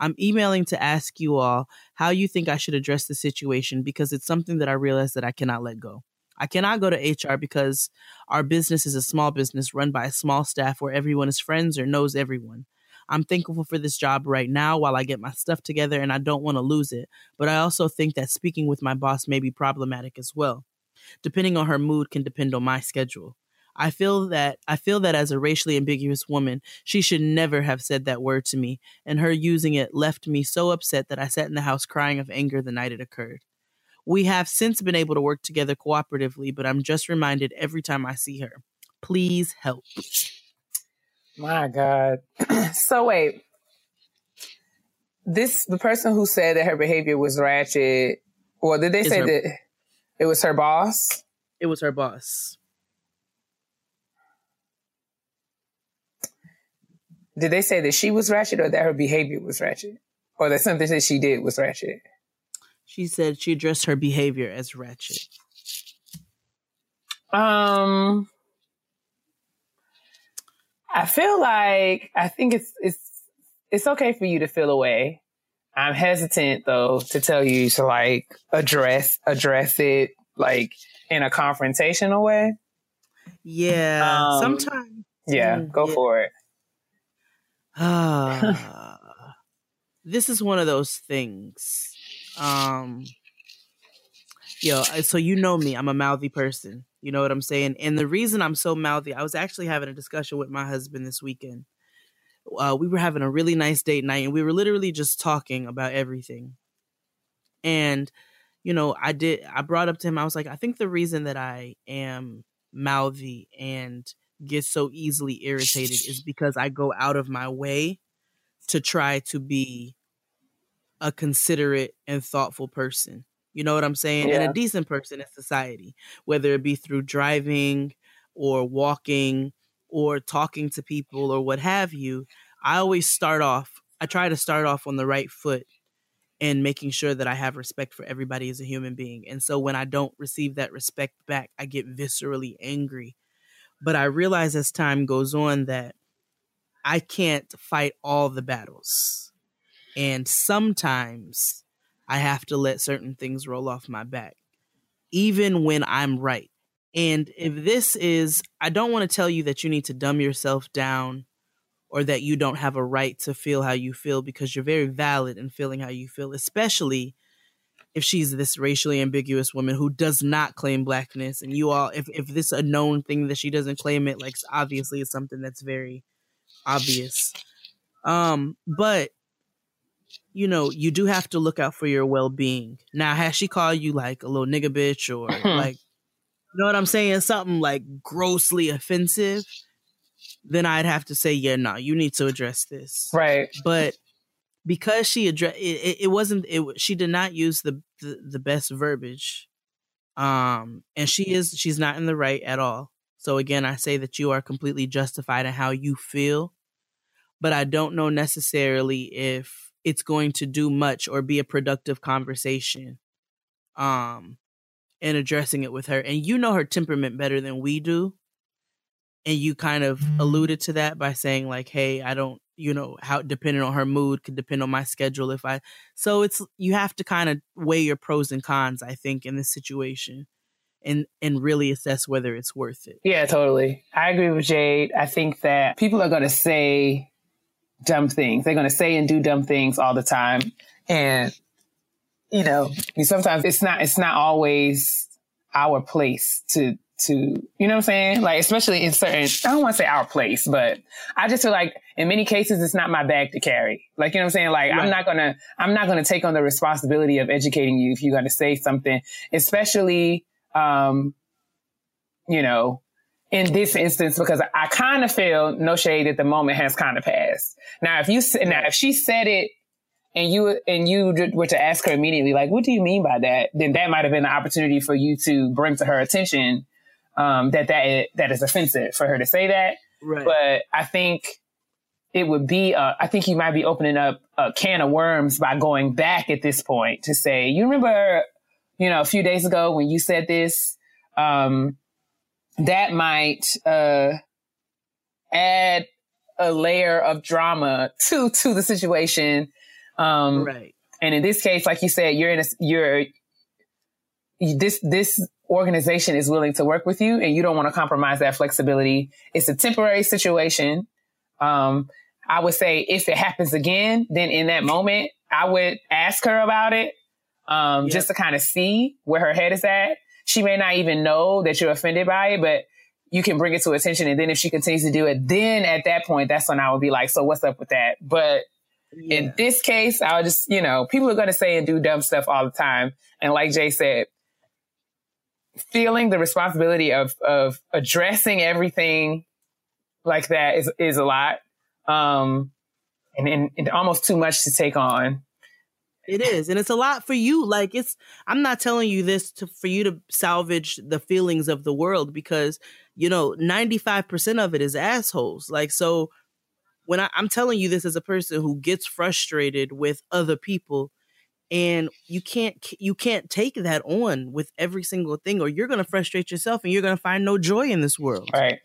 I'm emailing to ask you all how you think I should address the situation because it's something that I realize that I cannot let go. I cannot go to HR because our business is a small business run by a small staff where everyone is friends or knows everyone. I'm thankful for this job right now while I get my stuff together and I don't want to lose it. But I also think that speaking with my boss may be problematic as well. Depending on her mood can depend on my schedule. I feel that I feel that as a racially ambiguous woman, she should never have said that word to me, and her using it left me so upset that I sat in the house crying of anger the night it occurred. We have since been able to work together cooperatively, but I'm just reminded every time I see her. Please help. My God. so wait. This the person who said that her behavior was ratchet, or did they Is say her- that it was her boss? It was her boss. Did they say that she was ratchet or that her behavior was ratchet? Or that something that she did was ratchet? She said she addressed her behavior as ratchet. Um I feel like I think it's it's it's okay for you to feel away. I'm hesitant though to tell you to like address address it like in a confrontational way. Yeah. Um, sometimes Yeah, Mm, go yeah. for it. Ah, this is one of those things. Um, yo, so you know me, I'm a mouthy person. You know what I'm saying? And the reason I'm so mouthy, I was actually having a discussion with my husband this weekend. Uh, we were having a really nice date night, and we were literally just talking about everything. And you know, I did. I brought up to him. I was like, I think the reason that I am mouthy and get so easily irritated is because I go out of my way to try to be a considerate and thoughtful person. You know what I'm saying? And a decent person in society, whether it be through driving or walking or talking to people or what have you. I always start off, I try to start off on the right foot and making sure that I have respect for everybody as a human being. And so when I don't receive that respect back, I get viscerally angry. But I realize as time goes on that I can't fight all the battles. And sometimes I have to let certain things roll off my back, even when I'm right. And if this is, I don't want to tell you that you need to dumb yourself down or that you don't have a right to feel how you feel because you're very valid in feeling how you feel, especially if she's this racially ambiguous woman who does not claim blackness and you all if, if this a known thing that she doesn't claim it like obviously it's something that's very obvious. Um but you know you do have to look out for your well-being. Now has she called you like a little nigga bitch or like you know what i'm saying? Something like grossly offensive then i'd have to say yeah no you need to address this. Right. but because she addressed it, it, wasn't it she did not use the, the the best verbiage um and she is she's not in the right at all. So again i say that you are completely justified in how you feel but i don't know necessarily if it's going to do much or be a productive conversation um in addressing it with her and you know her temperament better than we do and you kind of mm. alluded to that by saying like hey i don't you know how depending on her mood could depend on my schedule if i so it's you have to kind of weigh your pros and cons i think in this situation and and really assess whether it's worth it Yeah, totally. I agree with Jade. I think that people are going to say dumb things. They're going to say and do dumb things all the time. And, you know, sometimes it's not, it's not always our place to, to, you know what I'm saying? Like, especially in certain, I don't want to say our place, but I just feel like in many cases, it's not my bag to carry. Like, you know what I'm saying? Like, I'm not going to, I'm not going to take on the responsibility of educating you if you're to say something, especially, um, you know, in this instance, because I, I kind of feel no shade at the moment has kind of passed. Now, if you, now, if she said it and you, and you were to ask her immediately, like, what do you mean by that? Then that might have been the opportunity for you to bring to her attention, um, that that that is offensive for her to say that. right But I think it would be, uh, I think you might be opening up a can of worms by going back at this point to say, you remember, you know, a few days ago when you said this, um, that might, uh, add a layer of drama to, to the situation. Um, right and in this case, like you said, you're in a, you're, this, this organization is willing to work with you and you don't want to compromise that flexibility. It's a temporary situation. Um, I would say if it happens again, then in that moment, I would ask her about it, um, Yep. just to kind of see where her head is at. She may not even know that you're offended by it, but you can bring it to attention. And then if she continues to do it, then at that point, that's when I would be like, so what's up with that? But in this case, I would just, you know, people are going to say and do dumb stuff all the time. And like Jay said, feeling the responsibility of, of addressing everything like that is, is a lot. Um, and, and, and almost too much to take on. It is, and it's a lot for you. Like it's, I'm not telling you this to for you to salvage the feelings of the world because you know 95 percent of it is assholes. Like so, when I, I'm telling you this as a person who gets frustrated with other people, and you can't you can't take that on with every single thing, or you're gonna frustrate yourself, and you're gonna find no joy in this world. Right.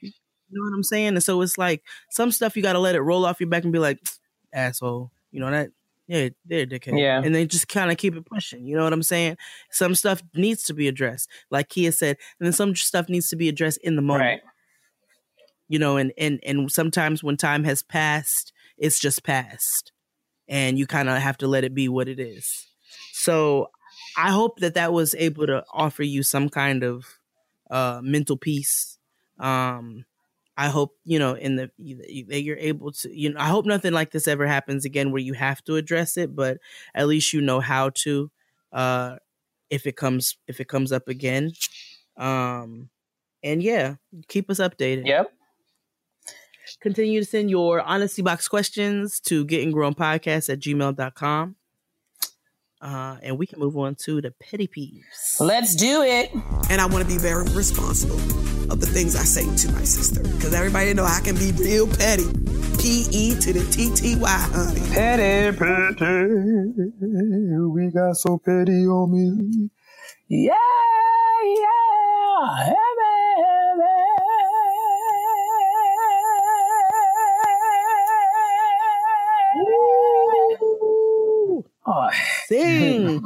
You know what I'm saying? And so it's like some stuff you got to let it roll off your back and be like, asshole. You know that yeah, they're dickhead. Yeah. And they just kind of keep it pushing. You know what I'm saying? Some stuff needs to be addressed, like Keia said, and then some stuff needs to be addressed in the moment. Right. You know, and and and sometimes when time has passed, it's just passed, and you kind of have to let it be what it is. So, I hope that that was able to offer you some kind of uh mental peace. Um, I hope you know in the that you're able to you know I hope nothing like this ever happens again where you have to address it, but at least you know how to uh if it comes if it comes up again. Um and yeah, keep us updated. Yep. Continue to send your honesty box questions to getting grown podcast at gmail.com. Uh, and we can move on to the petty peeves. Let's do it. And I want to be very responsible of the things I say to my sister. Because everybody know I can be real petty. P E to the T T Y, honey. Petty, petty. We got so petty on me. Yeah, yeah. Oh, Sing.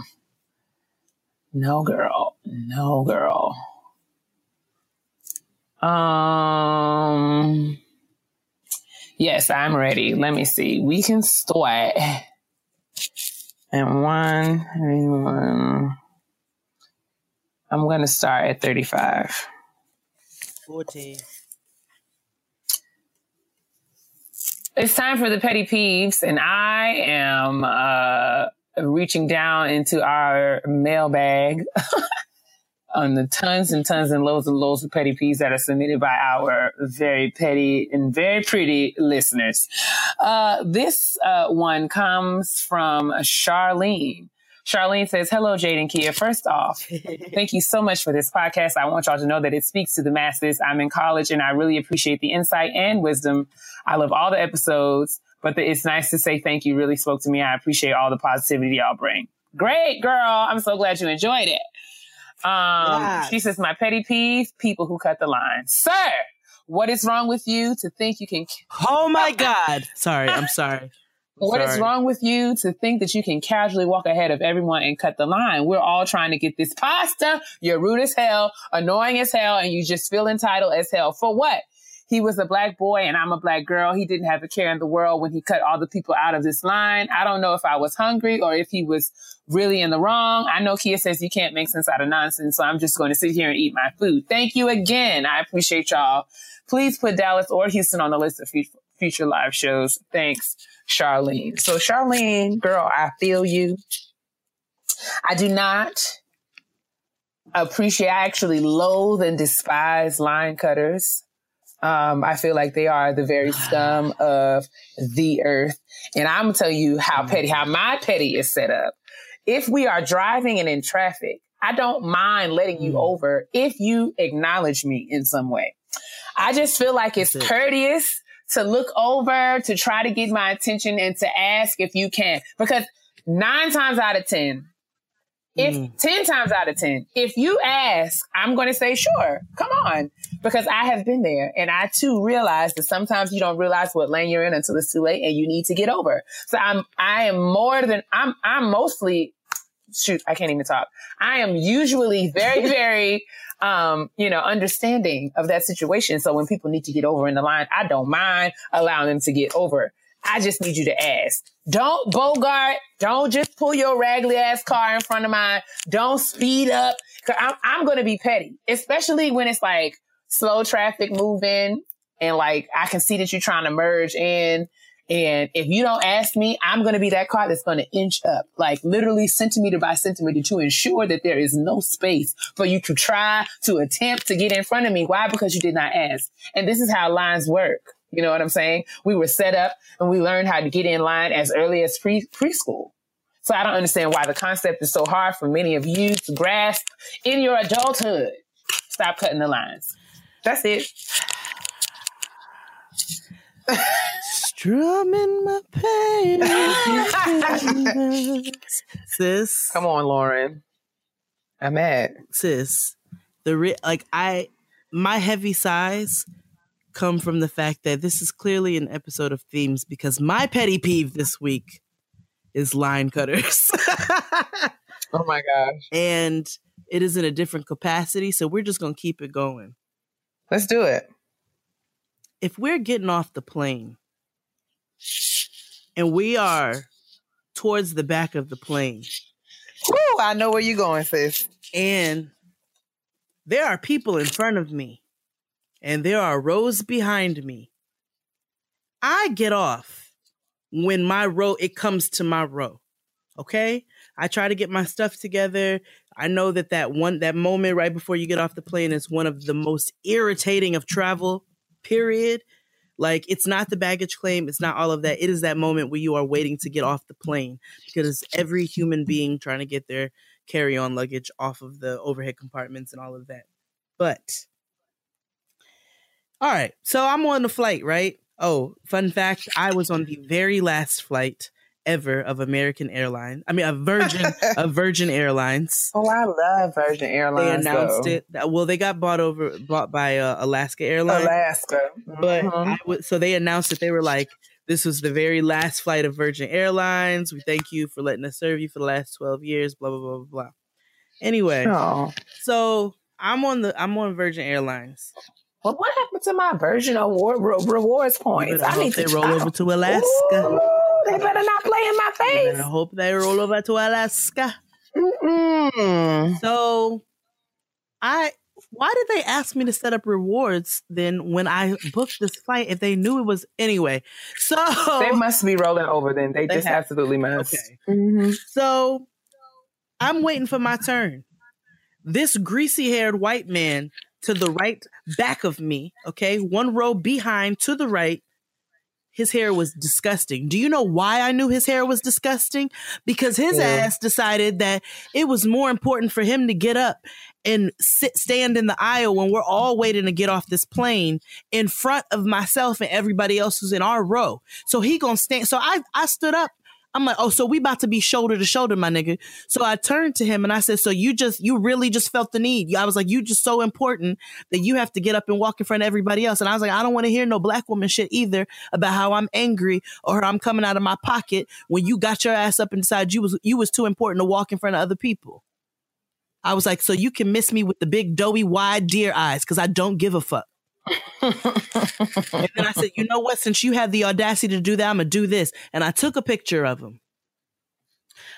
no, girl. No, girl. Um. Yes, I'm ready. Let me see. We can start. And one, one. I'm gonna start at 35. 14. It's time for the petty peeves, and I am uh, reaching down into our mailbag on the tons and tons and loads and loads of petty peeves that are submitted by our very petty and very pretty listeners. Uh, this uh, one comes from Charlene. Charlene says, Hello, Jade and Keia. First off, thank you so much for this podcast. I want y'all to know that it speaks to the masses. I'm in college and I really appreciate the insight and wisdom. I love all the episodes, but the, it's nice to say thank you really spoke to me. I appreciate all the positivity y'all bring. Great, girl. I'm so glad you enjoyed it. Um, Yes. she says, my petty peeve, people who cut the line. Sir, what is wrong with you to think you can Oh my God. Sorry, I'm sorry. What is wrong with you to think that you can casually walk ahead of everyone and cut the line? We're all trying to get this pasta. You're rude as hell, annoying as hell, and you just feel entitled as hell. For what? He was a black boy and I'm a black girl. He didn't have a care in the world when he cut all the people out of this line. I don't know if I was hungry or if he was really in the wrong. I know Keia says you can't make sense out of nonsense, so I'm just going to sit here and eat my food. Thank you again. I appreciate y'all. Please put Dallas or Houston on the list of future, future live shows. Thanks, Charlene. So, Charlene, girl, I feel you. I do not appreciate, I actually loathe and despise line cutters. Um, I feel like they are the very scum of the earth. And I'm gonna tell you how petty, how my petty is set up. If we are driving and in traffic, I don't mind letting you over if you acknowledge me in some way. I just feel like it's courteous to look over, to try to get my attention and to ask if you can. Because nine times out of 10, if Mm. 10 times out of 10, if you ask, I'm going to say, sure, come on. Because I have been there and I too realize that sometimes you don't realize what lane you're in until it's too late and you need to get over. So I'm, I am more than, I'm, I'm mostly, shoot, I can't even talk. I am usually very, very, um, you know, understanding of that situation. So when people need to get over in the line, I don't mind allowing them to get over. I just need you to ask. Don't bogart. Don't just pull your raggedy ass car in front of mine. Don't speed up. Cause I'm, I'm going to be petty, especially when it's like slow traffic moving and like I can see that you're trying to merge in. And if you don't ask me, I'm going to be that car that's going to inch up, like literally centimeter by centimeter to ensure that there is no space for you to try to attempt to get in front of me. Why? Because you did not ask. And this is how lines work. You know what I'm saying? We were set up and we learned how to get in line as early as pre preschool. So I don't understand why the concept is so hard for many of you to grasp in your adulthood. Stop cutting the lines. That's it. Strumming my pain. sis. Come on, Lauryn. I'm mad. Sis. The re- like I my heavy sighs come from the fact that this is clearly an episode of themes because my petty peeve this week is line cutters. oh my gosh. And it is in a different capacity, so we're just going to keep it going. Let's do it. If we're getting off the plane and we are towards the back of the plane. Woo, I know where you're going, sis. And there are people in front of me and there are rows behind me. I get off when my row it comes to my row. Okay? I try to get my stuff together. I know that that one that moment right before you get off the plane is one of the most irritating of travel period. Like it's not the baggage claim, it's not all of that. It is that moment where you are waiting to get off the plane because every human being trying to get their carry-on luggage off of the overhead compartments and all of that. But all right, so I'm on the flight, right? Oh, fun fact, I was on the very last flight ever of American Airlines. I mean, a Virgin, a Virgin Airlines. Oh, I love Virgin Airlines. They announced though. it. Well, they got bought over, bought by uh, Alaska Airlines. Alaska, but Mhm. I w- so they announced that they were like, "This was the very last flight of Virgin Airlines. We thank you for letting us serve you for the last twelve years." Blah blah blah blah blah. Anyway, so I'm on the I'm on Virgin Airlines. Well, what happened to my Virgin Award re- rewards points? better I need to they roll I- over to Alaska. Ooh, they better not play in my face. And I hope they roll over to Alaska. Mm-mm. So I why did they ask me to set up rewards then when I booked this flight if they knew it was anyway? So They must be rolling over then. They, They just have- absolutely must. Okay. Mhm. So I'm waiting for my turn. This greasy haired white man to the right back of me, okay, one row behind to the right, his hair was disgusting. Do you know why I knew his hair was disgusting? Because his Yeah. ass decided that it was more important for him to get up and sit stand in the aisle when we're all waiting to get off this plane in front of myself and everybody else who's in our row. So he gonna stand. So I I stood up. I'm like, oh, so we about to be shoulder to shoulder, my nigga. So I turned to him and I said, so you just, you really just felt the need. I was like, you just so important that you have to get up and walk in front of everybody else. And I was like, I don't want to hear no black woman shit either about how I'm angry or I'm coming out of my pocket when you got your ass up and decided you was, you was too important to walk in front of other people. I was like, so you can miss me with the big doughy wide deer eyes because I don't give a fuck. And then I said, you know what? Since you had the audacity to do that, I'm gonna do this. And I took a picture of him.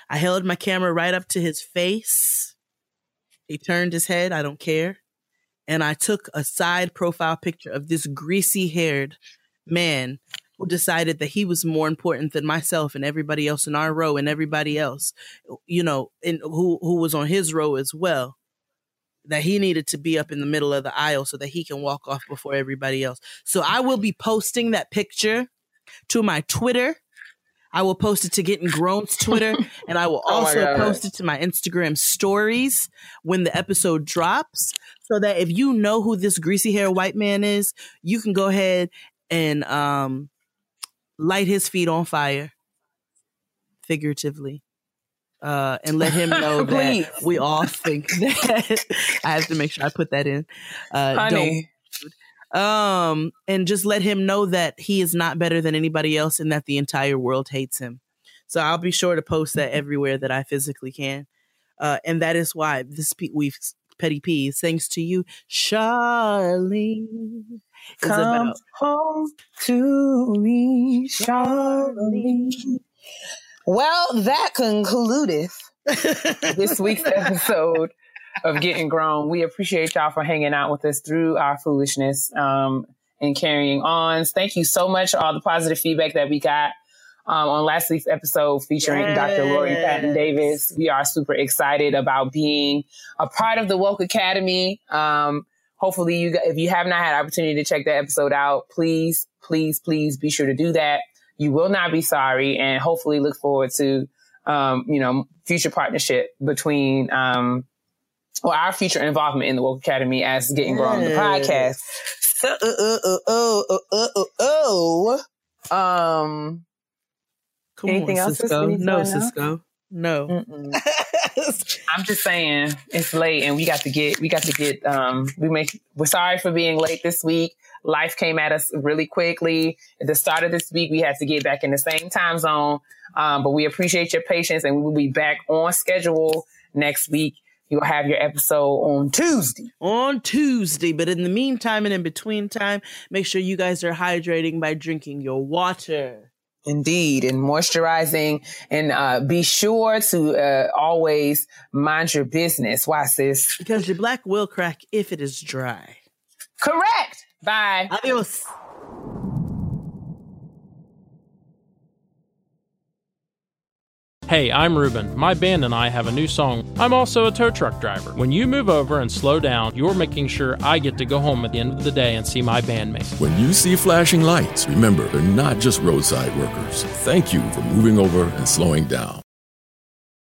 I held my camera right up to his face. He turned his head. I don't care. And I took a side profile picture of this greasy haired man who decided that he was more important than myself and everybody else in our row and everybody else, you know, who who was on his row as well that he needed to be up in the middle of the aisle so that he can walk off before everybody else. So I will be posting that picture to my Twitter. I will post it to Getting Grown's Twitter, and I will Oh also God. post it to my Instagram stories when the episode drops, so that if you know who this greasy hair white man is, you can go ahead and um, light his feet on fire, figuratively uh, and let him know that we all think that I have to make sure I put that in. Uh, Honey. don't, um, and just let him know that he is not better than anybody else and that the entire world hates him. So I'll be sure to post that everywhere that I physically can. Uh, and that is why this pe- we've Petty P thanks to you, Charlene. Come about home to me, Charlene. Well, that concludeth this week's episode of Getting Grown. We appreciate y'all for hanging out with us through our foolishness um, and carrying on. Thank you so much for all the positive feedback that we got um, on last week's episode featuring Dr. Lori Patton Davis. We are super excited about being a part of the Woke Academy. Um, hopefully, you if you have not had opportunity to check that episode out, please, please, please be sure to do that. You will not be sorry, and hopefully, look forward to um, you know future partnership between um, or our future involvement in the Woke Academy as Getting Grown the podcast. So, uh, uh, uh, oh, oh, uh, uh, oh. Um, Come Anything on, else Sisqo. we need to No. Sisqo. No. I'm just saying it's late and we got to get we got to get um we make we're sorry for being late this week. Life came at us really quickly. At the start of this week, we had to get back in the same time zone. Um, but we appreciate your patience and we will be back on schedule next week. You'll have your episode on Tuesday. on Tuesday. But in the meantime and in between time, make sure you guys are hydrating by drinking your water. Indeed, and moisturizing, and uh, be sure to uh, always mind your business. Why, sis? Because your black will crack if it is dry. Correct. Bye. Adios. Hey, I'm Ruben. My band and I have a new song. I'm also a tow truck driver. When you move over and slow down, you're making sure I get to go home at the end of the day and see my bandmates. When you see flashing lights, remember they're not just roadside workers. Thank you for moving over and slowing down.